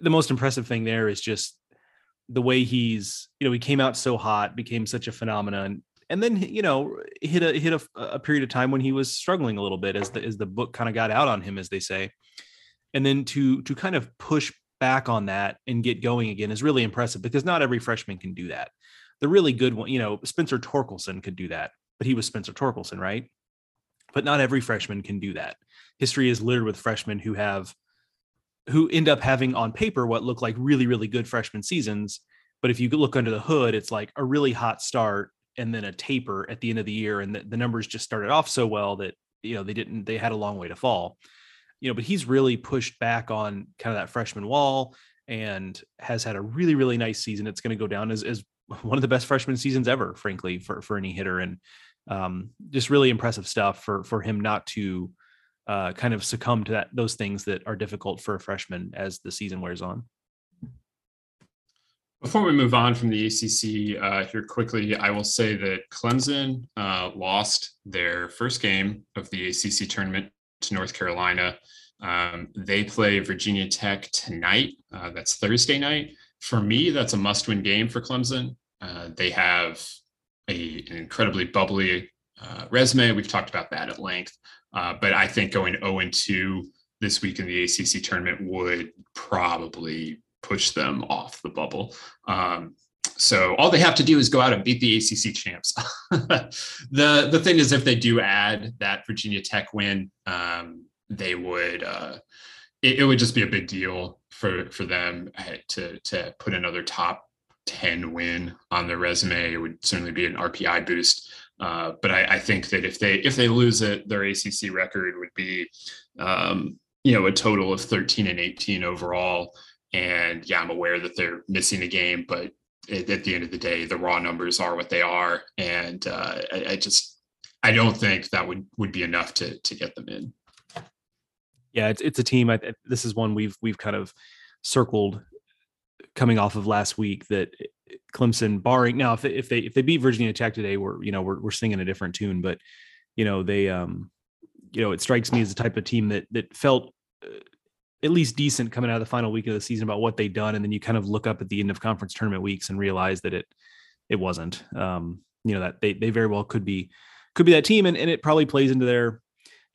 the most impressive thing there is just the way he's, you know, he came out so hot, became such a phenomenon, and then you know hit a hit a, a period of time when he was struggling a little bit as the as the book kind of got out on him, as they say, and then to to kind of push back on that and get going again is really impressive because not every freshman can do that. The really good one, you know, Spencer Torkelson could do that, but he was Spencer Torkelson, right? But not every freshman can do that. History is littered with freshmen who have who end up having on paper what look like really really good freshman seasons, but if you look under the hood, it's like a really hot start and then a taper at the end of the year, and the, the numbers just started off so well that you know they didn't they had a long way to fall. You know, but he's really pushed back on kind of that freshman wall and has had a really really nice season. It's going to go down as, as (laughs) one of the best freshman seasons ever, frankly, for for any hitter. And um, just really impressive stuff for for him not to uh, kind of succumb to that those things that are difficult for a freshman as the season wears on. Before we move on from the ACC uh, here quickly, I will say that Clemson uh, lost their first game of the ACC tournament to North Carolina. Um, they play Virginia Tech tonight. Uh, that's Thursday night. For me, that's a must-win game for Clemson. Uh, they have a, an incredibly bubbly uh, resume. We've talked about that at length. Uh, but I think going 0 and 2 this week in the ACC tournament would probably push them off the bubble. Um, so all they have to do is go out and beat the ACC champs. (laughs) the the thing is, if they do add that Virginia Tech win, um, they would uh, it, it, would just be a big deal for for them uh, to to put another top 10 win on their resume. It would certainly be an RPI boost. Uh, but I, I, think that if they if they lose it, their ACC record would be, um, you know, a total of 13 and 18 overall. And yeah, I'm aware that they're missing a game, but at, at the end of the day, the raw numbers are what they are, and uh, I, I just I don't think that would would be enough to to get them in. Yeah, it's it's a team. I, this is one we've we've kind of circled coming off of last week that Clemson, barring now, if they, if they if they beat Virginia Tech today, we're you know we're we're singing a different tune. But you know they um you know it strikes me as the type of team that that felt uh, at least decent coming out of the final week of the season about what they'd done, and then you kind of look up at the end of conference tournament weeks and realize that it it wasn't. Um, you know that they they very well could be could be that team, and, and it probably plays into their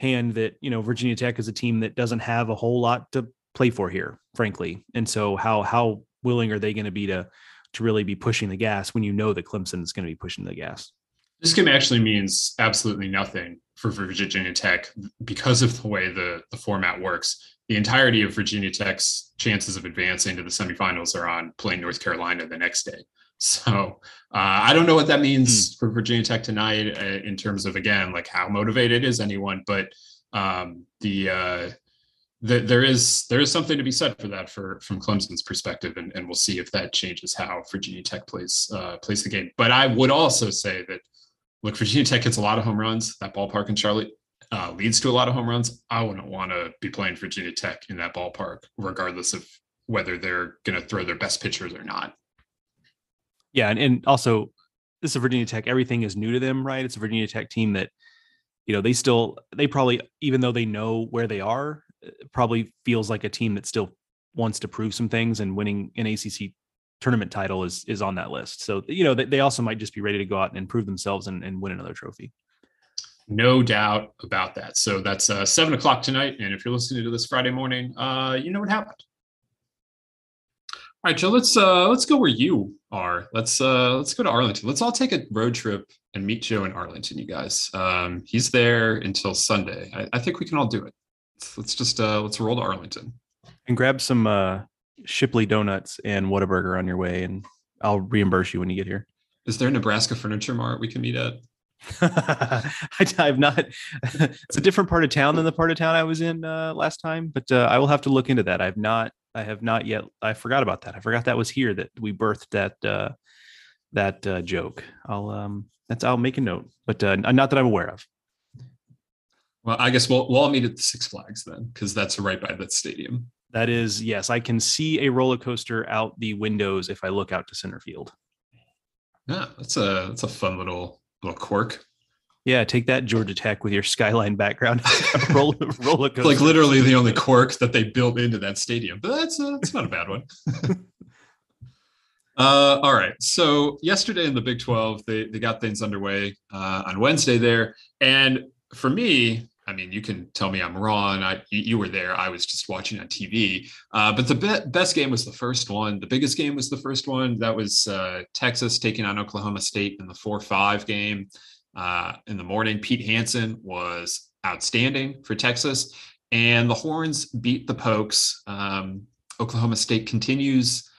hand that you know Virginia Tech is a team that doesn't have a whole lot to play for here, frankly. And so how how willing are they going to be to to really be pushing the gas when you know that Clemson is going to be pushing the gas? This game actually means absolutely nothing for Virginia Tech because of the way the, the format works. The entirety of Virginia Tech's chances of advancing to the semifinals are on playing North Carolina the next day. So uh, I don't know what that means mm. for Virginia Tech tonight uh, in terms of again like how motivated is anyone, but um, the uh, there is there is something to be said for that for from Clemson's perspective, and, and we'll see if that changes how Virginia Tech plays uh, plays the game. But I would also say that look, Virginia Tech hits a lot of home runs. That ballpark in Charlotte uh, leads to a lot of home runs. I wouldn't want to be playing Virginia Tech in that ballpark, regardless of whether they're going to throw their best pitchers or not. Yeah, and, and also this is Virginia Tech. Everything is new to them, right? It's a Virginia Tech team that you know, they still they probably even though they know where they are, probably feels like a team that still wants to prove some things and winning an ACC tournament title is is on that list. So you know they, they also might just be ready to go out and improve themselves and, and win another trophy. No doubt about that. So that's uh, seven o'clock tonight, and if you're listening to this Friday morning, uh, you know what happened. All right, Joe. Let's uh, let's go where you are. Let's uh, let's go to Arlington. Let's all take a road trip and meet Joe in Arlington. You guys. Um, he's there until Sunday. I, I think we can all do it. Let's, just uh, let's roll to Arlington and grab some uh, Shipley donuts and Whataburger on your way, and I'll reimburse you when you get here. Is there a Nebraska Furniture Mart we can meet at? (laughs) I, have not. (laughs) it's a different part of town than the part of town I was in uh, last time, but uh, I will have to look into that. I've not. I have not yet. I forgot about that. I forgot that was here that we birthed that uh, that uh, joke. I'll um that's I'll make a note, but uh, not that I'm aware of. Well, I guess we'll we'll all meet at the Six Flags then, because that's right by that stadium. That is yes, I can see a roller coaster out the windows if I look out to center field. Yeah, that's a that's a fun little little quirk. Yeah, take that Georgia Tech with your skyline background. (laughs) (laughs) roller, roller coaster. Like literally the only quirk that they built into that stadium, but that's uh, that's not a bad one. (laughs) uh, all right, so yesterday in the Big Twelve, they they got things underway uh, on Wednesday there, and for me, I mean, you can tell me I'm wrong. I, you were there. I was just watching on TV. Uh, but the be- best game was the first one. The biggest game was the first one. That was uh, Texas taking on Oklahoma State in the 4 5 game uh, in the morning. Pete Hansen was outstanding for Texas. And the Horns beat the Pokes. Um, Oklahoma State continues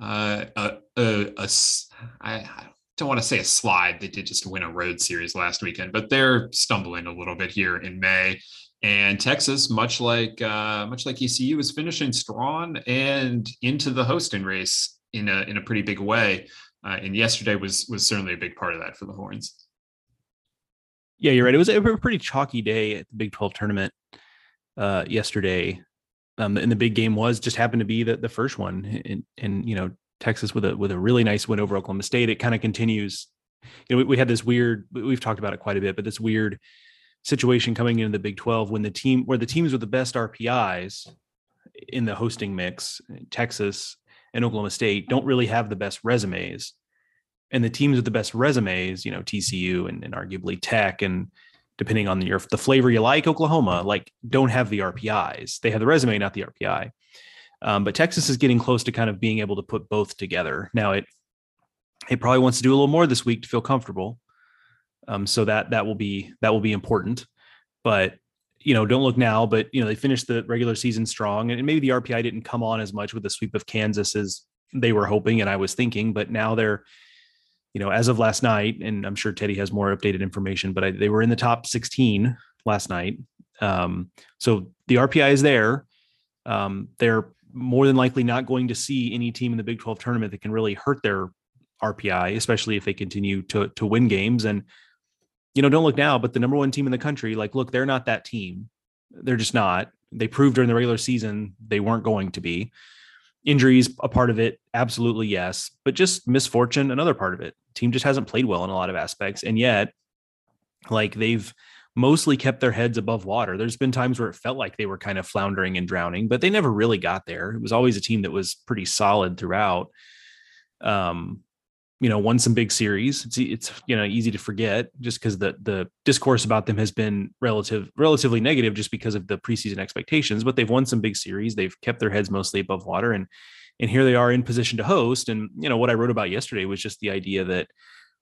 uh, a, a, a I, don't want to say a slide. They did just win a road series last weekend, but they're stumbling a little bit here in May. And Texas, much like uh, much like ECU, is finishing strong and into the hosting race in a in a pretty big way. Uh, and yesterday was was certainly a big part of that for the Horns. Yeah, you're right. It was a pretty chalky day at the Big 12 tournament uh, yesterday. Um, and the big game was just happened to be the, the first one. And, and, you know, Texas with a with a really nice win over Oklahoma State. It kind of continues. You know, we, we, had this weird. We've talked about it quite a bit, but this weird situation coming into the Big Twelve when the team where the teams with the best RPIs in the hosting mix, Texas and Oklahoma State, don't really have the best resumes, and the teams with the best resumes, you know, TCU and, and arguably Tech and depending on your the flavor you like, Oklahoma, like don't have the RPIs. They have the resume, not the RPI. Um, but Texas is getting close to kind of being able to put both together. Now it it probably wants to do a little more this week to feel comfortable. Um, so that that will be that will be important. But you know, don't look now, but you know, they finished the regular season strong, and maybe the RPI didn't come on as much with the sweep of Kansas as they were hoping and I was thinking, but now they're, you know, as of last night, and I'm sure Teddy has more updated information, but I, they were in the top 16 last night. Um, so the RPI is there. Um, they're more than likely not going to see any team in the Big 12 tournament that can really hurt their RPI, especially if they continue to to win games. And you know, don't look now, but the number one team in the country, like, look, they're not that team. They're just not. They proved during the regular season they weren't going to be. Injuries a part of it, absolutely yes, but just misfortune another part of it. Team just hasn't played well in a lot of aspects, and yet, like they've mostly kept their heads above water. There's been times where it felt like they were kind of floundering and drowning, but they never really got there. It was always a team that was pretty solid throughout. Um, you know, won some big series. It's it's you know easy to forget just because the the discourse about them has been relative relatively negative just because of the preseason expectations. But they've won some big series. They've kept their heads mostly above water, and and here they are in position to host. And you know what I wrote about yesterday was just the idea that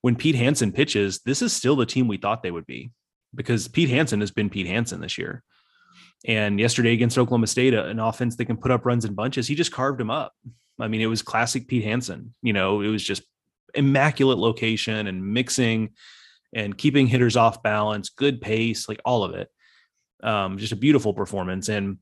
when Pete Hansen pitches, this is still the team we thought they would be because Pete Hansen has been Pete Hansen this year. And yesterday against Oklahoma State, an offense that can put up runs in bunches, he just carved him up. I mean, it was classic Pete Hansen. You know, it was just immaculate location and mixing and keeping hitters off balance, good pace, like all of it. Um, just a beautiful performance. And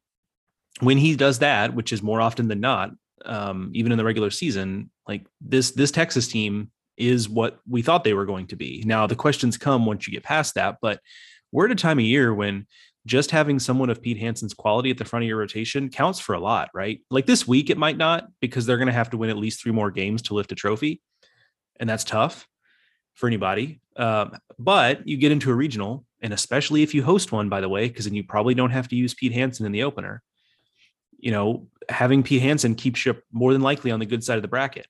when he does that, which is more often than not, um, even in the regular season, like this this Texas team is what we thought they were going to be. Now, the questions come once you get past that, but we're at a time of year when just having someone of Pete Hansen's quality at the front of your rotation counts for a lot, right? Like this week, it might not because they're going to have to win at least three more games to lift a trophy. And that's tough for anybody. Um, but you get into a regional and especially if you host one, by the way, because then you probably don't have to use Pete Hansen in the opener. You know, having Pete Hansen keeps you more than likely on the good side of the bracket.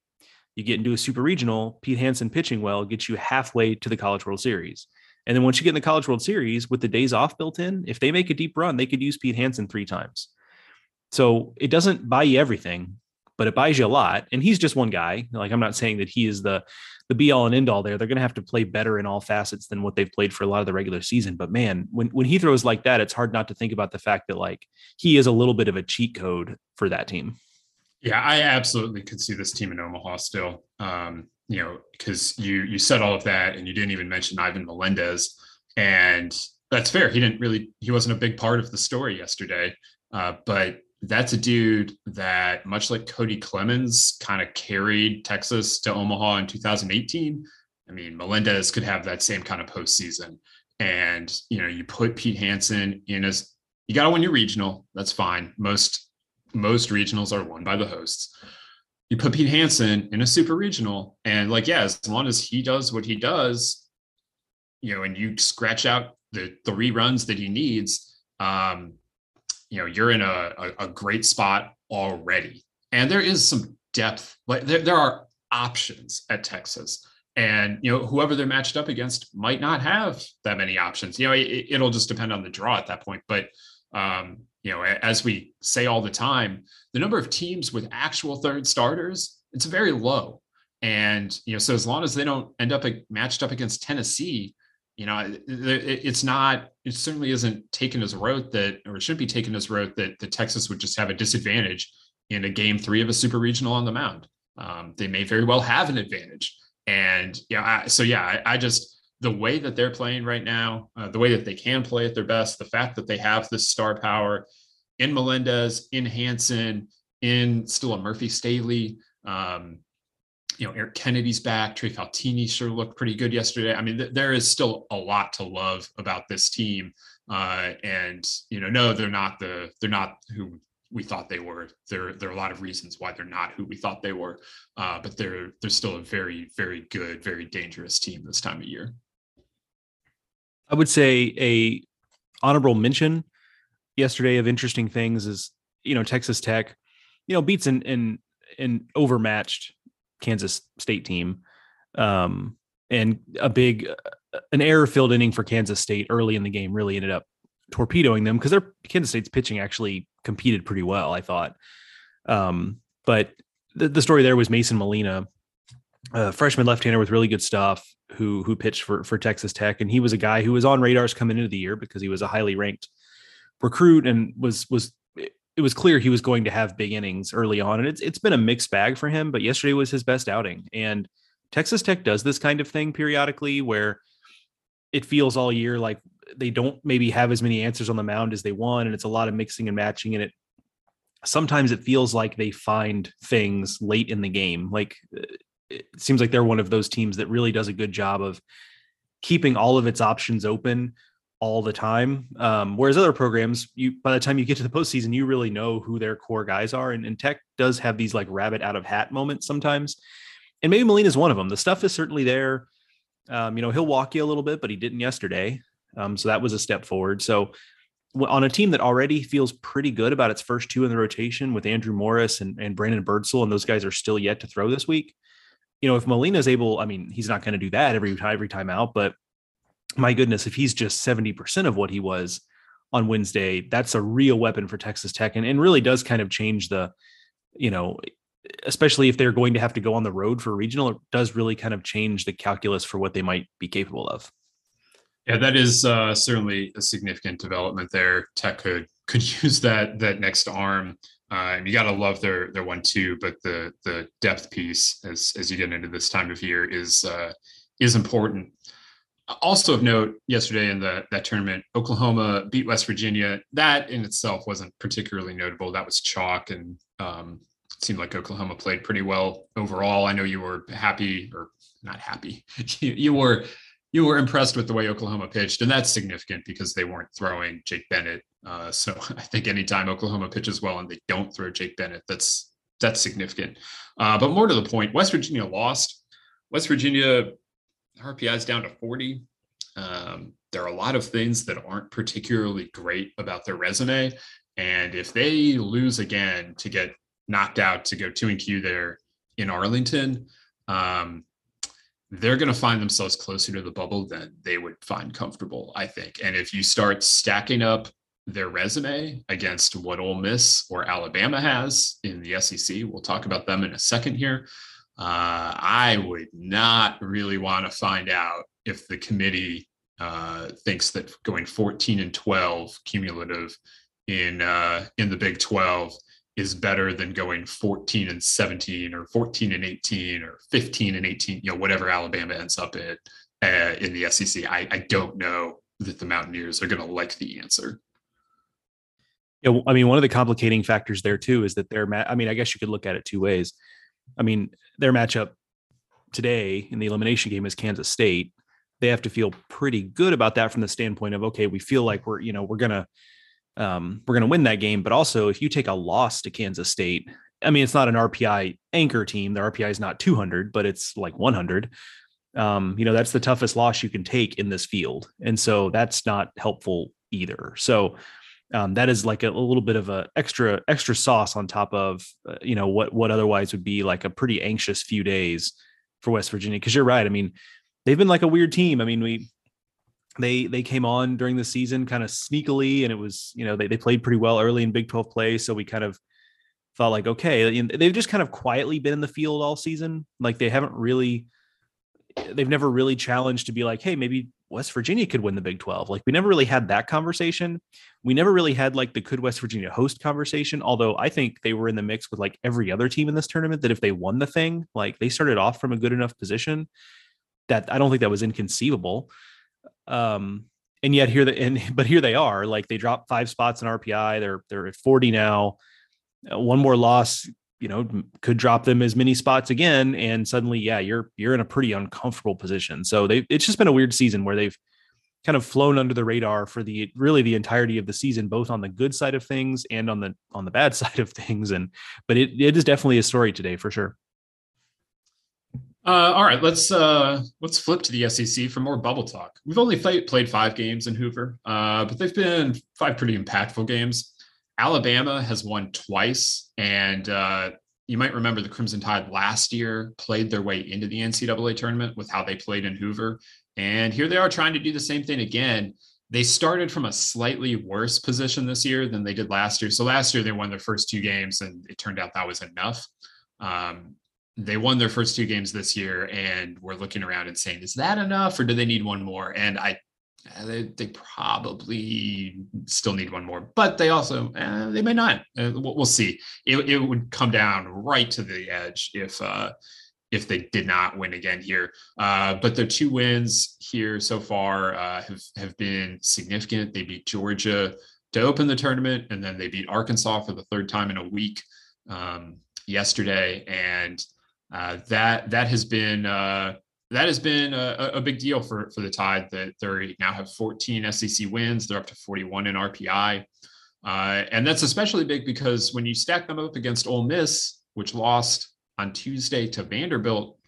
You get into a super regional, Pete Hansen pitching well gets you halfway to the College World Series. And then once you get in the College World Series with the days off built in, if they make a deep run, they could use Pete Hansen three times. So it doesn't buy you everything, but it buys you a lot. And he's just one guy. Like I'm not saying that he is the the be all and end all there. They're going to have to play better in all facets than what they've played for a lot of the regular season. But man, when when he throws like that, it's hard not to think about the fact that like he is a little bit of a cheat code for that team. Yeah, I absolutely could see this team in Omaha still. Um, you know, because you you said all of that, and you didn't even mention Ivan Melendez, and that's fair. He didn't really he wasn't a big part of the story yesterday, uh, but that's a dude that, much like Cody Clemens, kind of carried Texas to Omaha in 2018. I mean, Melendez could have that same kind of postseason. And you know, you put Pete Hansen in as you got to win your regional. That's fine. Most most regionals are won by the hosts. You put Pete Hansen in a super regional, and like, yeah, as long as he does what he does, you know, and you scratch out the three runs that he needs, um, you know you're in a, a, a, great spot already. And there is some depth like there, there are options at texas. And you know whoever they're matched up against might not have that many options. You know it, will just depend on the draw at that point. But um, you know as we say all the time the number of teams with actual third starters it's very low and you know so as long as they don't end up matched up against tennessee you know, it's not, it certainly isn't taken as a that, or it shouldn't be taken as a that the Texas would just have a disadvantage in a game three of a super regional on the mound. Um, they may very well have an advantage. And yeah, I, so yeah, I, I, just, the way that they're playing right now, uh, the way that they can play at their best, the fact that they have this star power in Melendez, in Hansen, in still a Murphy Stehly, um, you know, Eric Kennedy's back. Trey Faltine sure looked pretty good yesterday. I mean, th- there is still a lot to love about this team. Uh, and you know, no, they're not the they're not who we thought they were. There there are a lot of reasons why they're not who we thought they were. Uh, but they're they're still a very very good, very dangerous team this time of year. I would say a honorable mention yesterday of interesting things is you know Texas Tech, you know beats an an, an overmatched Kansas State team. Um, and a big, uh, an error filled inning for Kansas State early in the game really ended up torpedoing them because their Kansas State's pitching actually competed pretty well, I thought. Um, but the, the story there was Mason Molina, a freshman left-hander with really good stuff who who pitched for for Texas Tech, and he was a guy who was on radars coming into the year because he was a highly ranked recruit and was was it was clear he was going to have big innings early on, and it's it's been a mixed bag for him. But yesterday was his best outing, and Texas Tech does this kind of thing periodically where it feels all year like they don't maybe have as many answers on the mound as they want, and it's a lot of mixing and matching, and it sometimes it feels like they find things late in the game. Like it seems like they're one of those teams that really does a good job of keeping all of its options open all the time. Um, whereas other programs, you by the time you get to the postseason, you really know who their core guys are. And, and Tech does have these like rabbit out of hat moments sometimes. And maybe Molina is one of them. The stuff is certainly there. Um, you know, he'll walk you a little bit, but he didn't yesterday. Um, so that was a step forward. So on a team that already feels pretty good about its first two in the rotation with Andrew Morris and, and Brandon Birdsell, and those guys are still yet to throw this week. You know, if Molina is able, I mean, he's not going to do that every time, every time out, but my goodness, if he's just 70% of what he was on Wednesday, that's a real weapon for Texas Tech and, and really does kind of change the, you know, especially if they're going to have to go on the road for regional, it does really kind of change the calculus for what they might be capable of. Yeah, that is uh, certainly a significant development there. Tech could could (laughs) use that that next arm. Uh, you got to love their their one two, but the the depth piece as as you get into this time of year is uh, is important. Also of note yesterday in the that tournament oklahoma beat west virginia. That in itself wasn't particularly notable. That was chalk and um, seemed like oklahoma played pretty well overall. I know you were happy or not happy (laughs) you, you were you were impressed with the way oklahoma pitched and that's significant because they weren't throwing jake bennett uh, so (laughs) i think anytime oklahoma pitches well and they don't throw jake bennett that's that's significant uh, but more to the point west virginia lost west virginia RPI is down to 40. Um, there are a lot of things that aren't particularly great about their resume. And if they lose again to get knocked out to go two and Q there in Arlington, um, they're going to find themselves closer to the bubble than they would find comfortable, I think. And if you start stacking up their resume against what Ole Miss or Alabama has in the SEC, we'll talk about them in a second here. Uh, I would not really want to find out if the committee uh, thinks that going 14 and 12 cumulative in uh, in the Big 12 is better than going 14 and 17 or 14 and 18 or 15 and 18, you know, whatever Alabama ends up at uh, in the SEC. I, I don't know that the Mountaineers are going to like the answer. Yeah, I mean, one of the complicating factors there too is that their ma- I mean, I guess you could look at it two ways. I mean, their matchup today in the elimination game is Kansas State. They have to feel pretty good about that from the standpoint of okay, we feel like we're you know we're gonna um, we're gonna win that game, but also if you take a loss to Kansas State, I mean it's not an RPI anchor team. The RPI is not 200, but it's like 100. Um, you know that's the toughest loss you can take in this field, and so that's not helpful either. So um, that is like a, a, little bit of a extra extra sauce on top of uh, you know what what otherwise would be like a pretty anxious few days for West Virginia because you're right I mean they've been like a weird team I mean we they they came on during the season kind of sneakily and it was you know they, they played pretty well early in Big 12 play so we kind of thought like okay they've just kind of quietly been in the field all season like they haven't really they've never really challenged to be like hey maybe West Virginia could win the Big 12. Like we never really had that conversation. We never really had like the could West Virginia host conversation, although I think they were in the mix with like every other team in this tournament that if they won the thing, like they started off from a good enough position that I don't think that was inconceivable. Um and yet here the and (laughs) but here they are, like they dropped five spots in RPI. They're they're at 40 now. Uh, one more loss you know could drop them as many spots again and suddenly yeah you're you're in a pretty uncomfortable position so they it's just been a weird season where they've kind of flown under the radar for the really the entirety of the season both on the good side of things and on the on the bad (laughs) side of things and but it, it is definitely a story today for sure uh, all right let's uh let's flip to the sec for more bubble talk we've only played played five games in hoover uh but they've been five pretty impactful games Alabama has won twice, and uh, you might remember the Crimson Tide last year played their way into the NCAA tournament with how they played in Hoover, and here they are trying to do the same thing again. They started from a slightly worse position this year than they did last year. So last year they won their first two games, and it turned out that was enough. Um, they won their first two games this year, and we're looking around and saying, "Is that enough, or do they need one more?" And I they, they probably still need one more, but they also eh, they may not. Uh, we'll, we'll, see. It, it would come down right to the edge if uh, if they did not win again here. Uh, but their two wins here so far uh, have have been significant. They beat Georgia to open the tournament, and then they beat Arkansas for the third time in a week um, yesterday, and uh, that that has been uh, that has been a, a, big deal for, for the Tide that they now have 14 SEC wins. They're up to 41 in RPI. Uh, and that's especially big because when you stack them up against Ole Miss, which lost on Tuesday to Vanderbilt,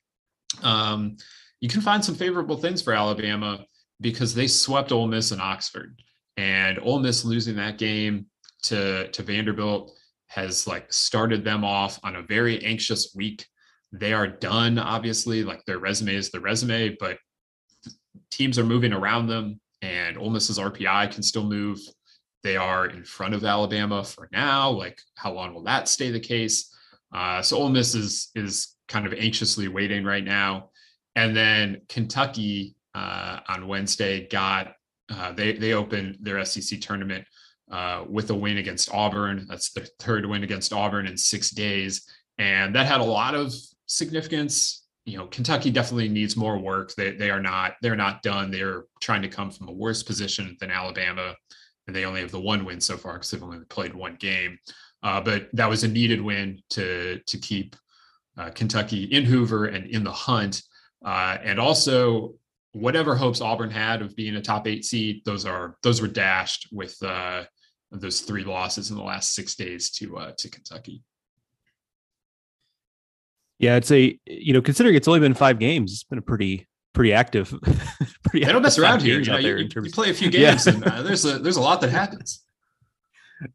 um, you can find some favorable things for Alabama because they swept Ole Miss in Oxford. And Ole Miss losing that game to, to Vanderbilt has like started them off on a very anxious week they are done, obviously, like their resume is the resume, but teams are moving around them, and Ole Miss's RPI can still move. They are in front of Alabama for now. Like, how long will that stay the case? Uh, so Ole Miss is is kind of anxiously waiting right now, and then Kentucky uh, on Wednesday got uh, they they opened their SEC tournament uh, with a win against Auburn. That's their third win against Auburn in six days, and that had a lot of significance. You know kentucky definitely needs more work. They, they are not they're not done. They're trying to come from a worse position than alabama and they only have the one win so far because they've only played one game. Uh, but that was a needed win to to keep uh, kentucky in hoover and in the hunt. Uh, and also whatever hopes auburn had of being a top eight seed those are those were dashed with uh, those three losses in the last six days to uh, to kentucky yeah, I'd say you know considering it's only been five games, it's been a pretty pretty active. (laughs) pretty they don't mess around here. You, know, you, you, you, play a few (laughs) games, yeah. and uh, there's a there's a lot that happens. (laughs)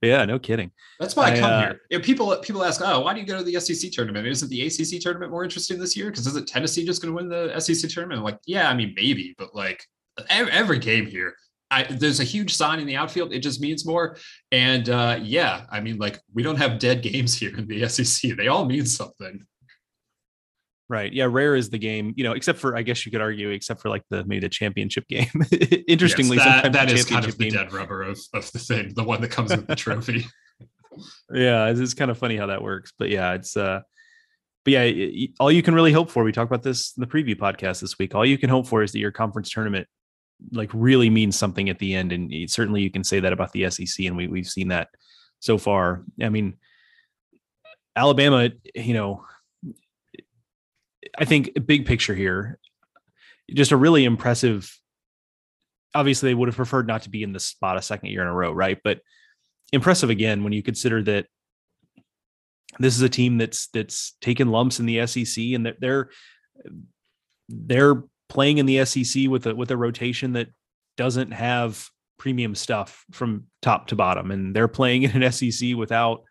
Yeah, no kidding. That's why I, I come uh, here. You know, people people ask, oh, why do you go to the SEC tournament? Isn't the ACC tournament more interesting this year? Because isn't Tennessee just going to win the SEC tournament? I'm like, yeah, I mean, maybe, but like every, every game here, I, there's a huge sign in the outfield. It just means more. And uh, yeah, I mean, like we don't have dead games here in the SEC. They all mean something. Right. Yeah. Rare is the game, you know, except for, I guess you could argue, except for like the maybe the championship game. (laughs) Interestingly, yes, that, that is kind of the game, dead rubber of, of the thing, the one that comes with the (laughs) trophy. yeah. It's, it's, kind of funny how that works. But yeah, it's, uh, but yeah, all you can really hope for, we talked about this in the preview podcast this week. All you can hope for is that your conference tournament like really means something at the end. And certainly you can say that about the SEC. And we, we've seen that so far. I mean, Alabama, you know, I think big picture here, just a really impressive. Obviously, they would have preferred not to be in the spot a second year in a row, right? But impressive again when you consider that this is a team that's that's taken lumps in the SEC and that they're they're playing in the SEC with a with a rotation that doesn't have premium stuff from top to bottom and they're playing in an SEC without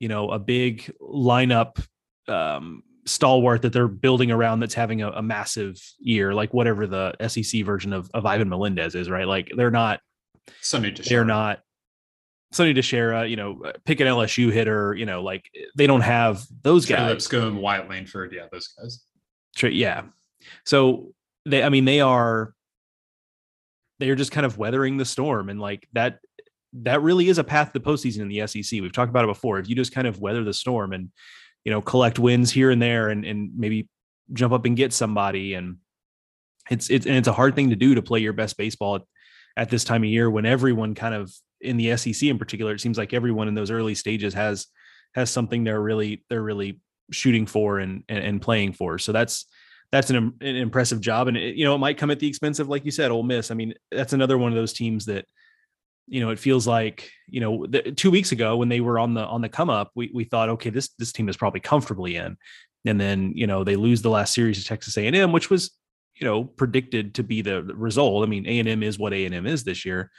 you know a big lineup um stalwart that they're building around that's having a, a, massive year, like whatever the SEC version of, of Ivan Melendez is, right? Like they're not Sonny They're not Sonny DiChiara, you know, pick an LSU hitter, you know, like they don't have those Trey guys. Lipscomb, Wyatt Langford, yeah, those guys. Yeah. So they, I mean, they are, they are just kind of weathering the storm, and like that, that really is a path to the postseason in the SEC. We've talked about it before. If you just kind of weather the storm and you know collect wins here and there and and maybe jump up and get somebody. And it's it's and it's a hard thing to do to play your best baseball at, at this time of year when everyone kind of in the SEC in particular it seems like everyone in those early stages has has something they're really they're really shooting for and and, and playing for. So that's that's an, an impressive job. And it, you know it might come at the expense of like you said Ole Miss. I mean that's another one of those teams that you know, it feels like you know, the, two weeks ago when they were on the on the come up, we we thought, okay, this this team is probably comfortably in, and then you know they lose the last series to Texas A and M, which was you know predicted to be the result. I mean, A and M is what A and M is this year,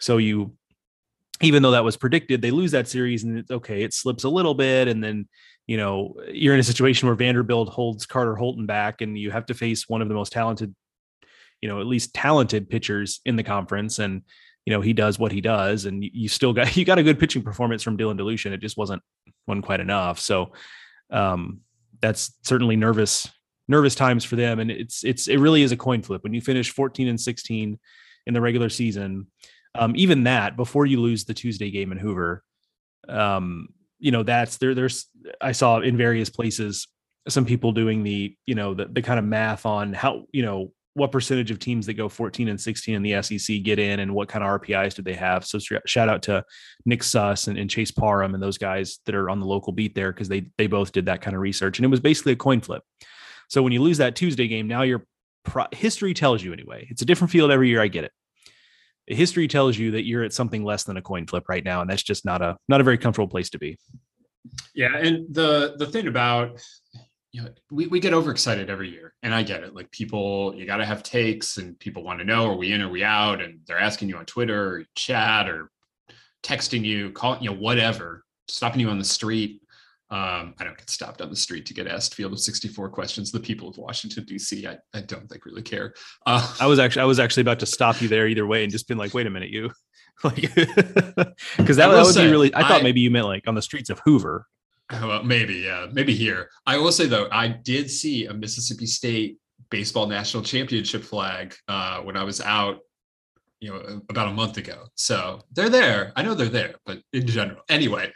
so you even though that was predicted, they lose that series and it's okay, it slips a little bit. And then, you know, you're in a situation where Vanderbilt holds Carter Holton back and you have to face one of the most talented, you know, at least talented pitchers in the conference. And, you know he does what he does and you still got (laughs) you got a good pitching performance from Dylan DeLucia. It just wasn't wasn't quite enough. So um, that's certainly nervous nervous times for them and it's it's it really is a coin flip when you finish 14 and 16 in the regular season um, even that before you lose the Tuesday game in Hoover um, you know that's there there's I saw in various places some people doing the you know the, the kind of math on how you know what percentage of teams that go 14 and 16 in the SEC get in and what kind of RPIs do they have? So shout out to Nick Suss and, and Chase Parham and those guys that are on the local beat there because they they both did that kind of research and it was basically a coin flip. So when you lose that Tuesday game, now your pro- history tells you anyway. It's a different field every year. I get it. History tells you that you're at something less than a coin flip right now, and that's just not a not a very comfortable place to be. Yeah, and the the thing about you know, we, we get overexcited every year and I get it. Like people, you got to have takes and people want to know, are we in, are we out? And they're asking you on Twitter or chat or texting you, calling, you know, whatever, stopping you on the street. Um, I don't get stopped on the street to get asked field of 64 questions. The people of Washington, DC, I, I don't think really care. Uh, I was actually, I was actually about to stop you there either way and just been like, wait a minute, you (laughs) like, (laughs) cause that, that would say, be really, I thought I, maybe you meant like on the streets of Hoover. (laughs) Well, maybe, yeah, maybe here. I will say though, I did see a Mississippi State baseball national championship flag uh, when I was out, you know, about a month ago. So they're there. I know they're there, but in general, anyway,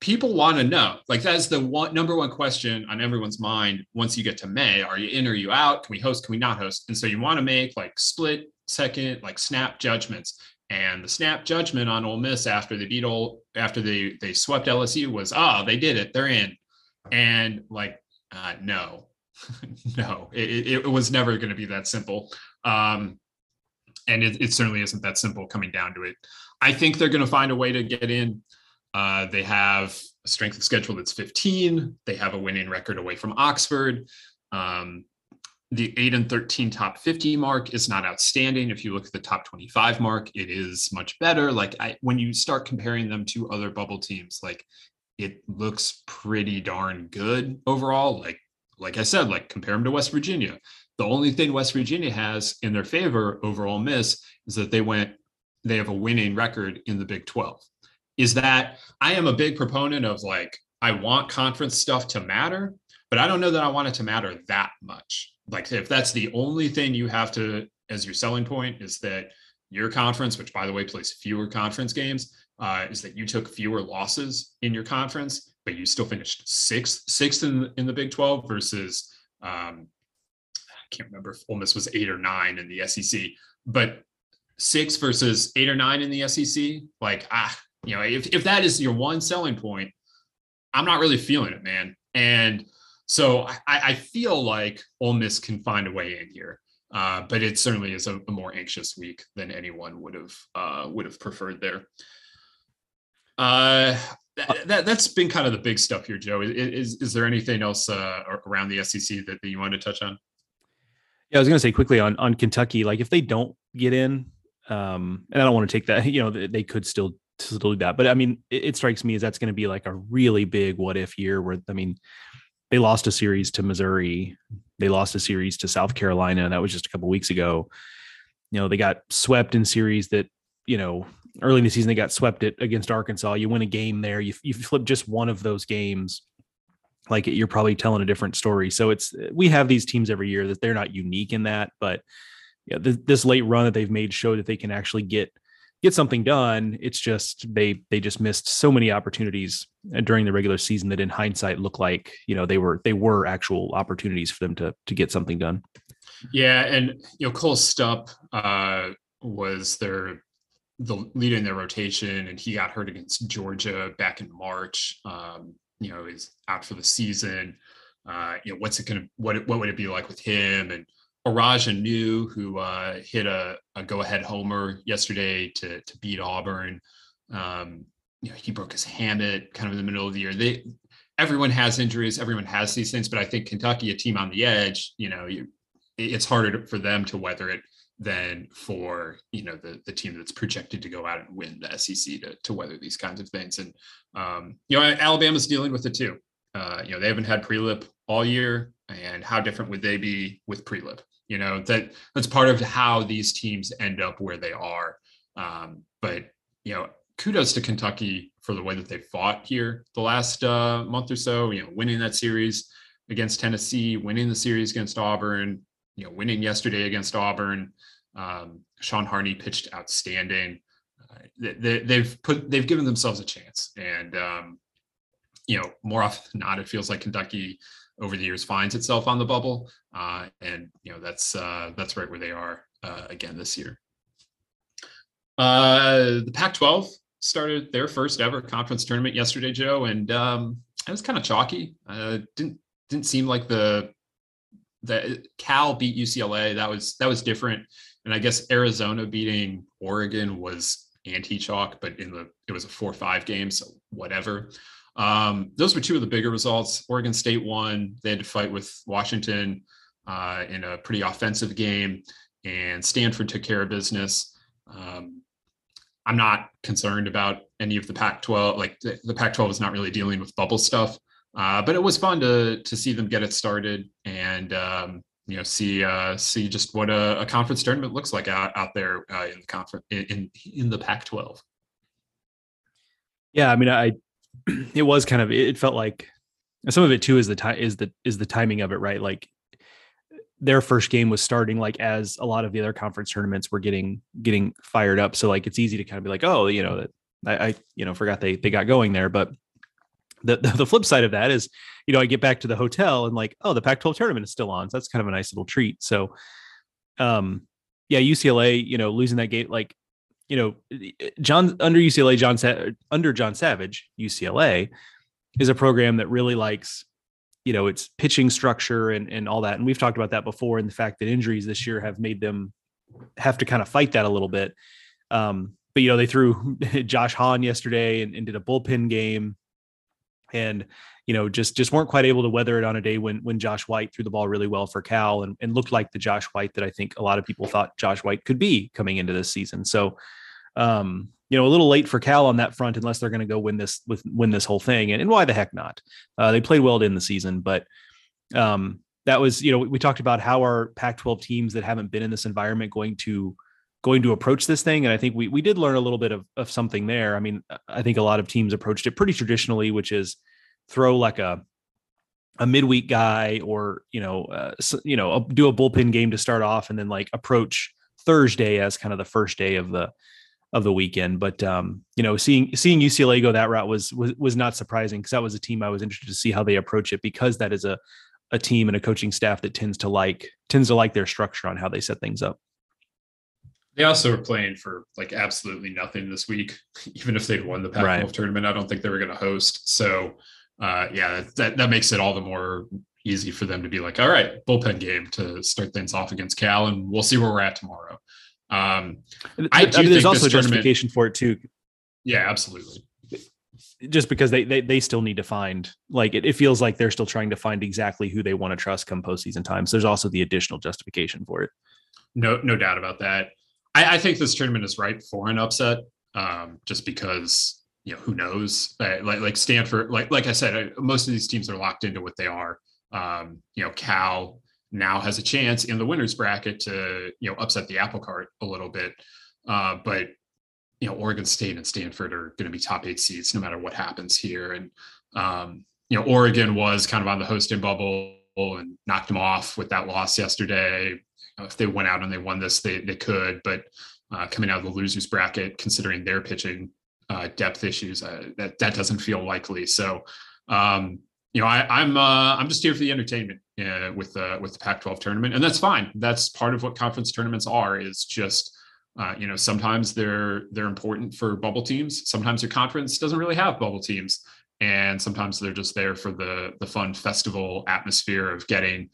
people want to know. Like that's the one number one question on everyone's mind. Once you get to May, are you in? Or are you out? Can we host? Can we not host? And so you want to make like split second, like snap judgments. And the snap judgment on Ole Miss after they beat Ole, after they they swept LSU was, oh, they did it, they're in. And like, uh, no, (laughs) no, it, it, was never going to be that simple. Um, and it, it, certainly isn't that simple coming down to it. I think they're going to find a way to get in. Uh, they have a strength of schedule that's 15. They have a winning record away from Oxford. Um, the 8 and 13 top 50 mark is not outstanding. If you look at the top 25 mark, it is much better. Like I, when you start comparing them to other bubble teams, like it looks pretty darn good overall. Like like I said, like compare them to West Virginia. The only thing West Virginia has in their favor over Ole Miss is that they went they have a winning record in the Big 12. Is that I am a big proponent of like I want conference stuff to matter, but I don't know that I want it to matter that much. Like if that's the only thing you have to as your selling point is that your conference, which by the way plays fewer conference games, uh, is that you took fewer losses in your conference, but you still finished sixth, sixth in in the Big Twelve versus um, I can't remember if Ole Miss was eight or nine in the SEC, but six versus eight or nine in the SEC. Like ah, you know, if if that is your one selling point, I'm not really feeling it, man. And so I, I feel like Ole Miss can find a way in here. Uh, but it certainly is a, a, more anxious week than anyone would have uh, would have preferred there. Uh, that, that has been kind of the big stuff here, Joe. Is is, is there anything else uh, around the SEC that, that you wanted to touch on? Yeah, I was going to say quickly on on Kentucky. Like if they don't get in, um, and I don't want to take that. (laughs) You know, they could still still do that, but I mean, it, it strikes me as that's going to be like a really big what if year. Where I mean, they lost a series to Missouri, they lost a series to South Carolina, that was just a couple weeks ago. You know, they got swept in series that you know early in the season they got swept it against Arkansas. You win a game there, you you flip just one of those games, like you're probably telling a different story. So it's we have these teams every year that they're not unique in that, but yeah, this, late run that they've made show that they can actually get get something done. It's just they they just missed so many opportunities uh, during the regular season that in hindsight look like you know they were they were actual opportunities for them to to get something done. Yeah, and you know Cole Stupp uh, was their the leader in their rotation, and he got hurt against Georgia back in March. Um, you know, he's out for the season. Uh, you know, what's it gonna what what would it be like with him? And Oraj Anu, who uh, hit a, a go-ahead homer yesterday to to beat Auburn. Um, you know, he broke his hamate kind of in the middle of the year. They everyone has injuries, everyone has these things, but I think Kentucky, a team on the edge, you know, you, it's harder for them to weather it than for you know the the team that's projected to go out and win the SEC to to weather these kinds of things. And um, you know, Alabama's dealing with it too. Uh, you know, they haven't had Prielipp all year, and how different would they be with Prielipp? You know, that that's part of how these teams end up where they are. Um, but you know, kudos to Kentucky for the way that they fought here the last uh, month or so. You know, winning that series against Tennessee, winning the series against Auburn, you know, winning yesterday against Auburn. Um, Sean Harney pitched outstanding. Uh, they, they've put they've given themselves a chance, and um, you know, more often than not, it feels like Kentucky over the years finds itself on the bubble, and you know that's uh, that's right where they are uh, again this year. Uh, the Pac-12 started their first ever conference tournament yesterday, Joe, and um, it was kind of chalky. Uh, didn't didn't seem like the that Cal beat UCLA. That was that was different. And I guess Arizona beating Oregon was anti-chalk, but in the it was a four-five game, so whatever. Um, those were two of the bigger results. Oregon State won. They had to fight with Washington uh, in a pretty offensive game, and Stanford took care of business. Um, I'm not concerned about any of the Pac-12. Like the, the Pac-12 is not really dealing with bubble stuff. Uh, but it was fun to to see them get it started and um, you know see uh, see just what a, a, conference tournament looks like out, out there uh, in the conference in in the Pac-12. Yeah, I mean, I (clears throat) it was kind of it felt like some of it too is the time is the is the timing of it right like their first game was starting like as a lot of the other conference tournaments were getting getting fired up so like it's easy to kind of be like oh you know I, I you know forgot they they got going there but the, the, the flip side of that is, you know, I get back to the hotel and like, oh, the Pac-12 tournament is still on. So that's kind of a nice little treat. So, um, yeah, UCLA, you know, losing that game, like, you know, John under UCLA, John Sa- under John Savage, UCLA is a program that really likes, you know, its pitching structure and and all that. And we've talked about that before, and the fact that injuries this year have made them have to kind of fight that a little bit. Um, but you know, they threw (laughs) Josh Hahn yesterday and, and did a bullpen game and you know just just weren't quite able to weather it on a day when when Josh White threw the ball really well for Cal and, and looked like the Josh White that I think a lot of people thought Josh White could be coming into this season. So um, you know, a little late for Cal on that front, unless they're going to go win this with win this whole thing. And, and why the heck not? Uh, they played well in the season, but um, that was, you know, we, we talked about how our Pac-12 teams that haven't been in this environment going to going to approach this thing. And I think we we did learn a little bit of of something there. I mean, I think a lot of teams approached it pretty traditionally, which is throw like a a midweek guy or you know uh, you know do a bullpen game to start off and then like approach Thursday as kind of the first day of the of the weekend. But um, you know, seeing seeing UCLA go that route was was was not surprising because that was a team I was interested to see how they approach it because that is a a team and a coaching staff that tends to like tends to like their structure on how they set things up. They also were playing for like absolutely nothing this week. (laughs) Even if they'd won the Pac-12 right. tournament, I don't think they were going to host. So, uh, yeah, that that makes it all the more easy for them to be like, all right, bullpen game to start things off against Cal, and we'll see where we're at tomorrow. Um, I, I mean, there's also justification for it too. Yeah, absolutely. Just because they they, they still need to find like it, it feels like they're still trying to find exactly who they want to trust come postseason time. So there's also the additional justification for it. No, no doubt about that. I, I think this tournament is ripe for an upset, um, just because you know who knows. Uh, like like Stanford, like like I said, I, most of these teams are locked into what they are. Um, you know, Cal, now has a chance in the winners bracket to you know upset the apple cart a little bit. Uh, but you know Oregon State and Stanford are going to be top eight seeds no matter what happens here. And um, you know Oregon was kind of on the hosting bubble and knocked them off with that loss yesterday. If they went out and they won this, they they could. But uh, coming out of the losers bracket, considering their pitching uh, depth issues, uh, that that doesn't feel likely. So um, you know, I, am I'm, uh, I'm just here for the entertainment uh, with the with the Pac-12 tournament, and that's fine. That's part of what conference tournaments are. Is just uh, you know sometimes they're they're important for bubble teams. Sometimes your conference doesn't really have bubble teams, and sometimes they're just there for the the fun festival atmosphere of getting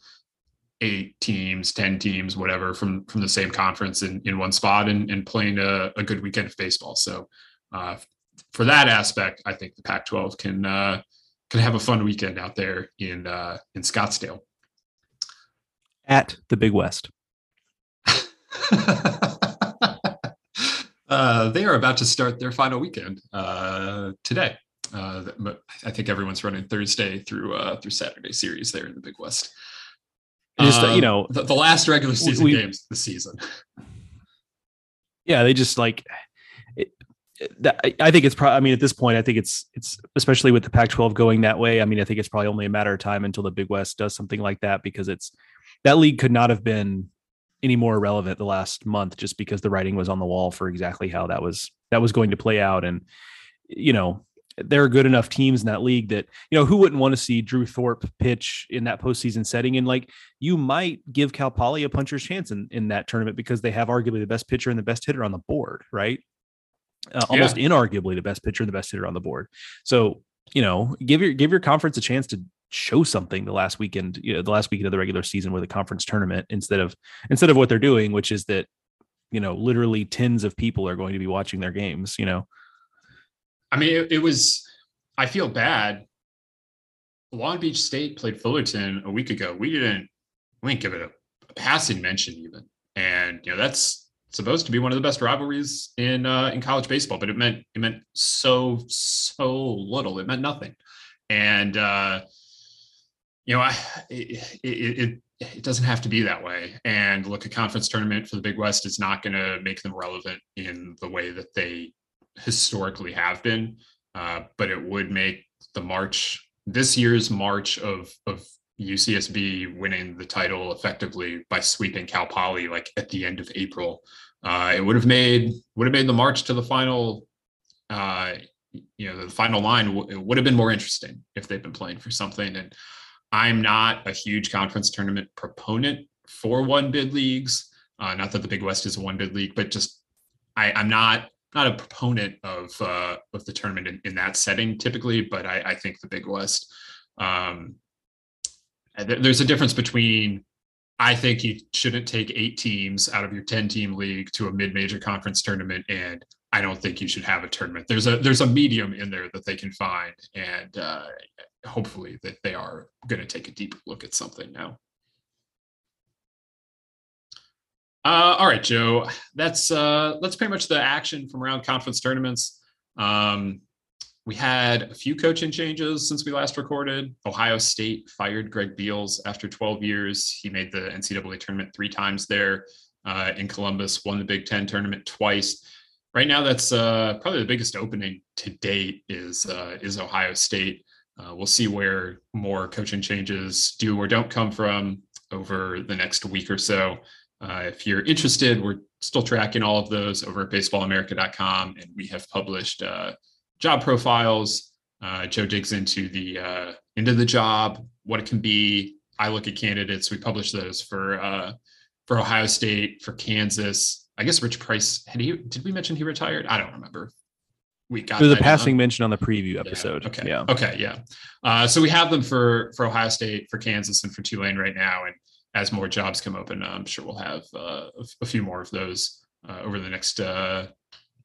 eight teams, ten teams, whatever from from the same conference in in one spot and and playing a, a good weekend of baseball. So uh, for that aspect, I think the Pac-12 can have a fun weekend out there in uh, in Scottsdale at the Big West. (laughs) uh, they are about to start their final weekend uh, today. Uh, I think everyone's running Thursday through uh, through Saturday series there in the Big West. Just you um, know the, the, last regular season we, games the season. Yeah, they just like that, I think it's probably. I mean, at this point, I think it's it's especially with the Pac-12 going that way. I mean, I think it's probably only a matter of time until the Big West does something like that because it's that league could not have been any more relevant the last month just because the writing was on the wall for exactly how that was that was going to play out. And you know, there are good enough teams in that league that you know who wouldn't want to see Drew Thorpe pitch in that postseason setting. And like you might give Cal Poly a puncher's chance in in that tournament because they have arguably the best pitcher and the best hitter on the board, right? Uh, almost yeah. inarguably the best pitcher and the best hitter on the board. So you know, give your give your conference a chance to show something the last weekend, you know, the last weekend of the regular season with a conference tournament instead of instead of what they're doing, which is that you know literally tens of people are going to be watching their games. You know, I mean, it, it was. I feel bad. Long Beach State played Fullerton a week ago. We didn't. We didn't give it a, a passing mention even, and you know that's supposed to be one of the best rivalries in uh, in college baseball, but it meant it meant so so little. It meant nothing, and uh, you know, I, it, it, it it doesn't have to be that way. And look, a conference tournament for the Big West is not going to make them relevant in the way that they historically have been, uh, but it would make the March this year's March of of UCSB winning the title effectively by sweeping Cal Poly like at the end of April uh, it would have made would have made the march to the final uh, you know the final line it would have been more interesting if they'd been playing for something. And i'm not a huge conference tournament proponent for one bid leagues. Uh, not that the big west is a one bid league but just I, i'm not not a proponent of uh, of the tournament in, in that setting typically but i, I think the big west um, there's a difference between I think you shouldn't take eight teams out of your 10 team league to a mid major conference tournament. And I don't think you should have a tournament. There's a there's a medium in there that they can find, and uh, hopefully that they are going to take a deeper look at something now. Uh, all right, Joe. That's uh, that's pretty much the action from around conference tournaments. Um, we had a few coaching changes since we last recorded. Ohio State fired Greg Beals after 12 years. He made the NCAA tournament three times there uh, in Columbus, won the Big Ten tournament twice. Right now, that's uh, probably the biggest opening to date is uh, is Ohio State. Uh, we'll see where more coaching changes do or don't come from over the next week or so. Uh, if you're interested, we're still tracking all of those over at baseballamerica.com, and we have published uh, job profiles. Uh, Joe digs into the uh, into the job, what it can be. I look at candidates. We publish those for uh, for Ohio State, for Kansas. I guess Rich Price had he did we mention he retired? I don't remember. We got there's a passing mention on the preview episode. Yeah. Okay. Yeah. Okay. Yeah. Uh, so we have them for for Ohio State, for Kansas, and for Tulane right now, and as more jobs come open, I'm sure we'll have uh, a few more of those uh, over the next, uh,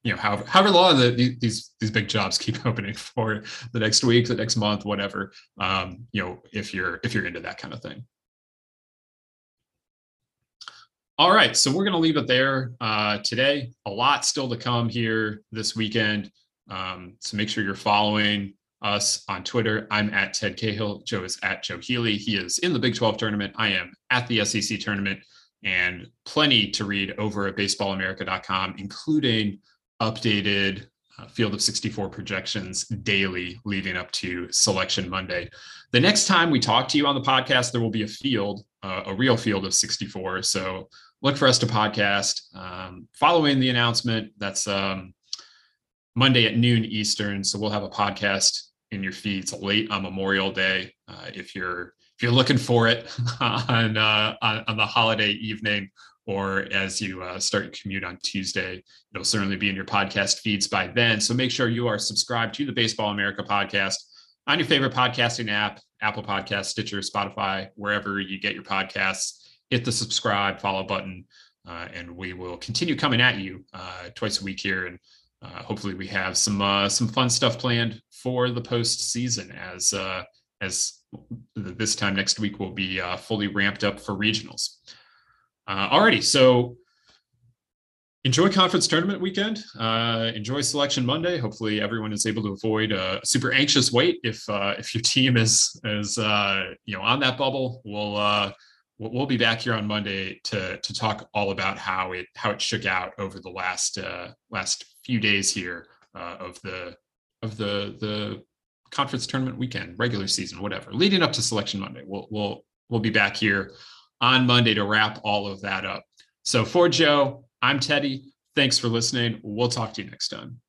you know, however, however long the, these these big jobs keep (laughs) opening for the next week, the next month, whatever. Um, you know, if you're if you're into that kind of thing. All right, so we're going to leave it there uh, today. A lot still to come here this weekend. Um, so make sure you're following us on Twitter. I'm at Ted Cahill. Joe is at Joe Healy. He is in the Big 12 tournament. I am at the SEC tournament and plenty to read over at baseballamerica.com, including updated uh, field of 64 projections daily leading up to selection Monday. The next time we talk to you on the podcast, there will be a field, uh, a real field of 64. So look for us to podcast um, following the announcement. That's um, Monday at noon Eastern. So we'll have a podcast in your feeds late on Memorial Day. Uh, if you're if you're looking for it (laughs) on, uh, on, on the holiday evening or as you uh, start your commute on Tuesday, it'll certainly be in your podcast feeds by then. So make sure you are subscribed to the Baseball America podcast on your favorite podcasting app, Apple Podcast, Stitcher, Spotify, wherever you get your podcasts. Hit the subscribe, follow button, uh, and we will continue coming at you uh, twice a week here and uh, hopefully we have some uh, some fun stuff planned for the postseason as uh, as this time next week will be fully ramped up for regionals. Uh, alrighty, so enjoy conference tournament weekend. Uh, enjoy selection Monday. Hopefully everyone is able to avoid a super anxious wait if uh, if your (laughs) team is is uh, you know on that bubble. We'll uh, we'll be back here on Monday to to talk all about how it how it shook out over the last uh, last few days here uh, of the of the the conference tournament weekend, regular season, whatever, leading up to selection Monday. We'll we'll we'll be back here on Monday to wrap all of that up. So for Joe, I'm Teddy. Thanks for listening. We'll talk to you next time.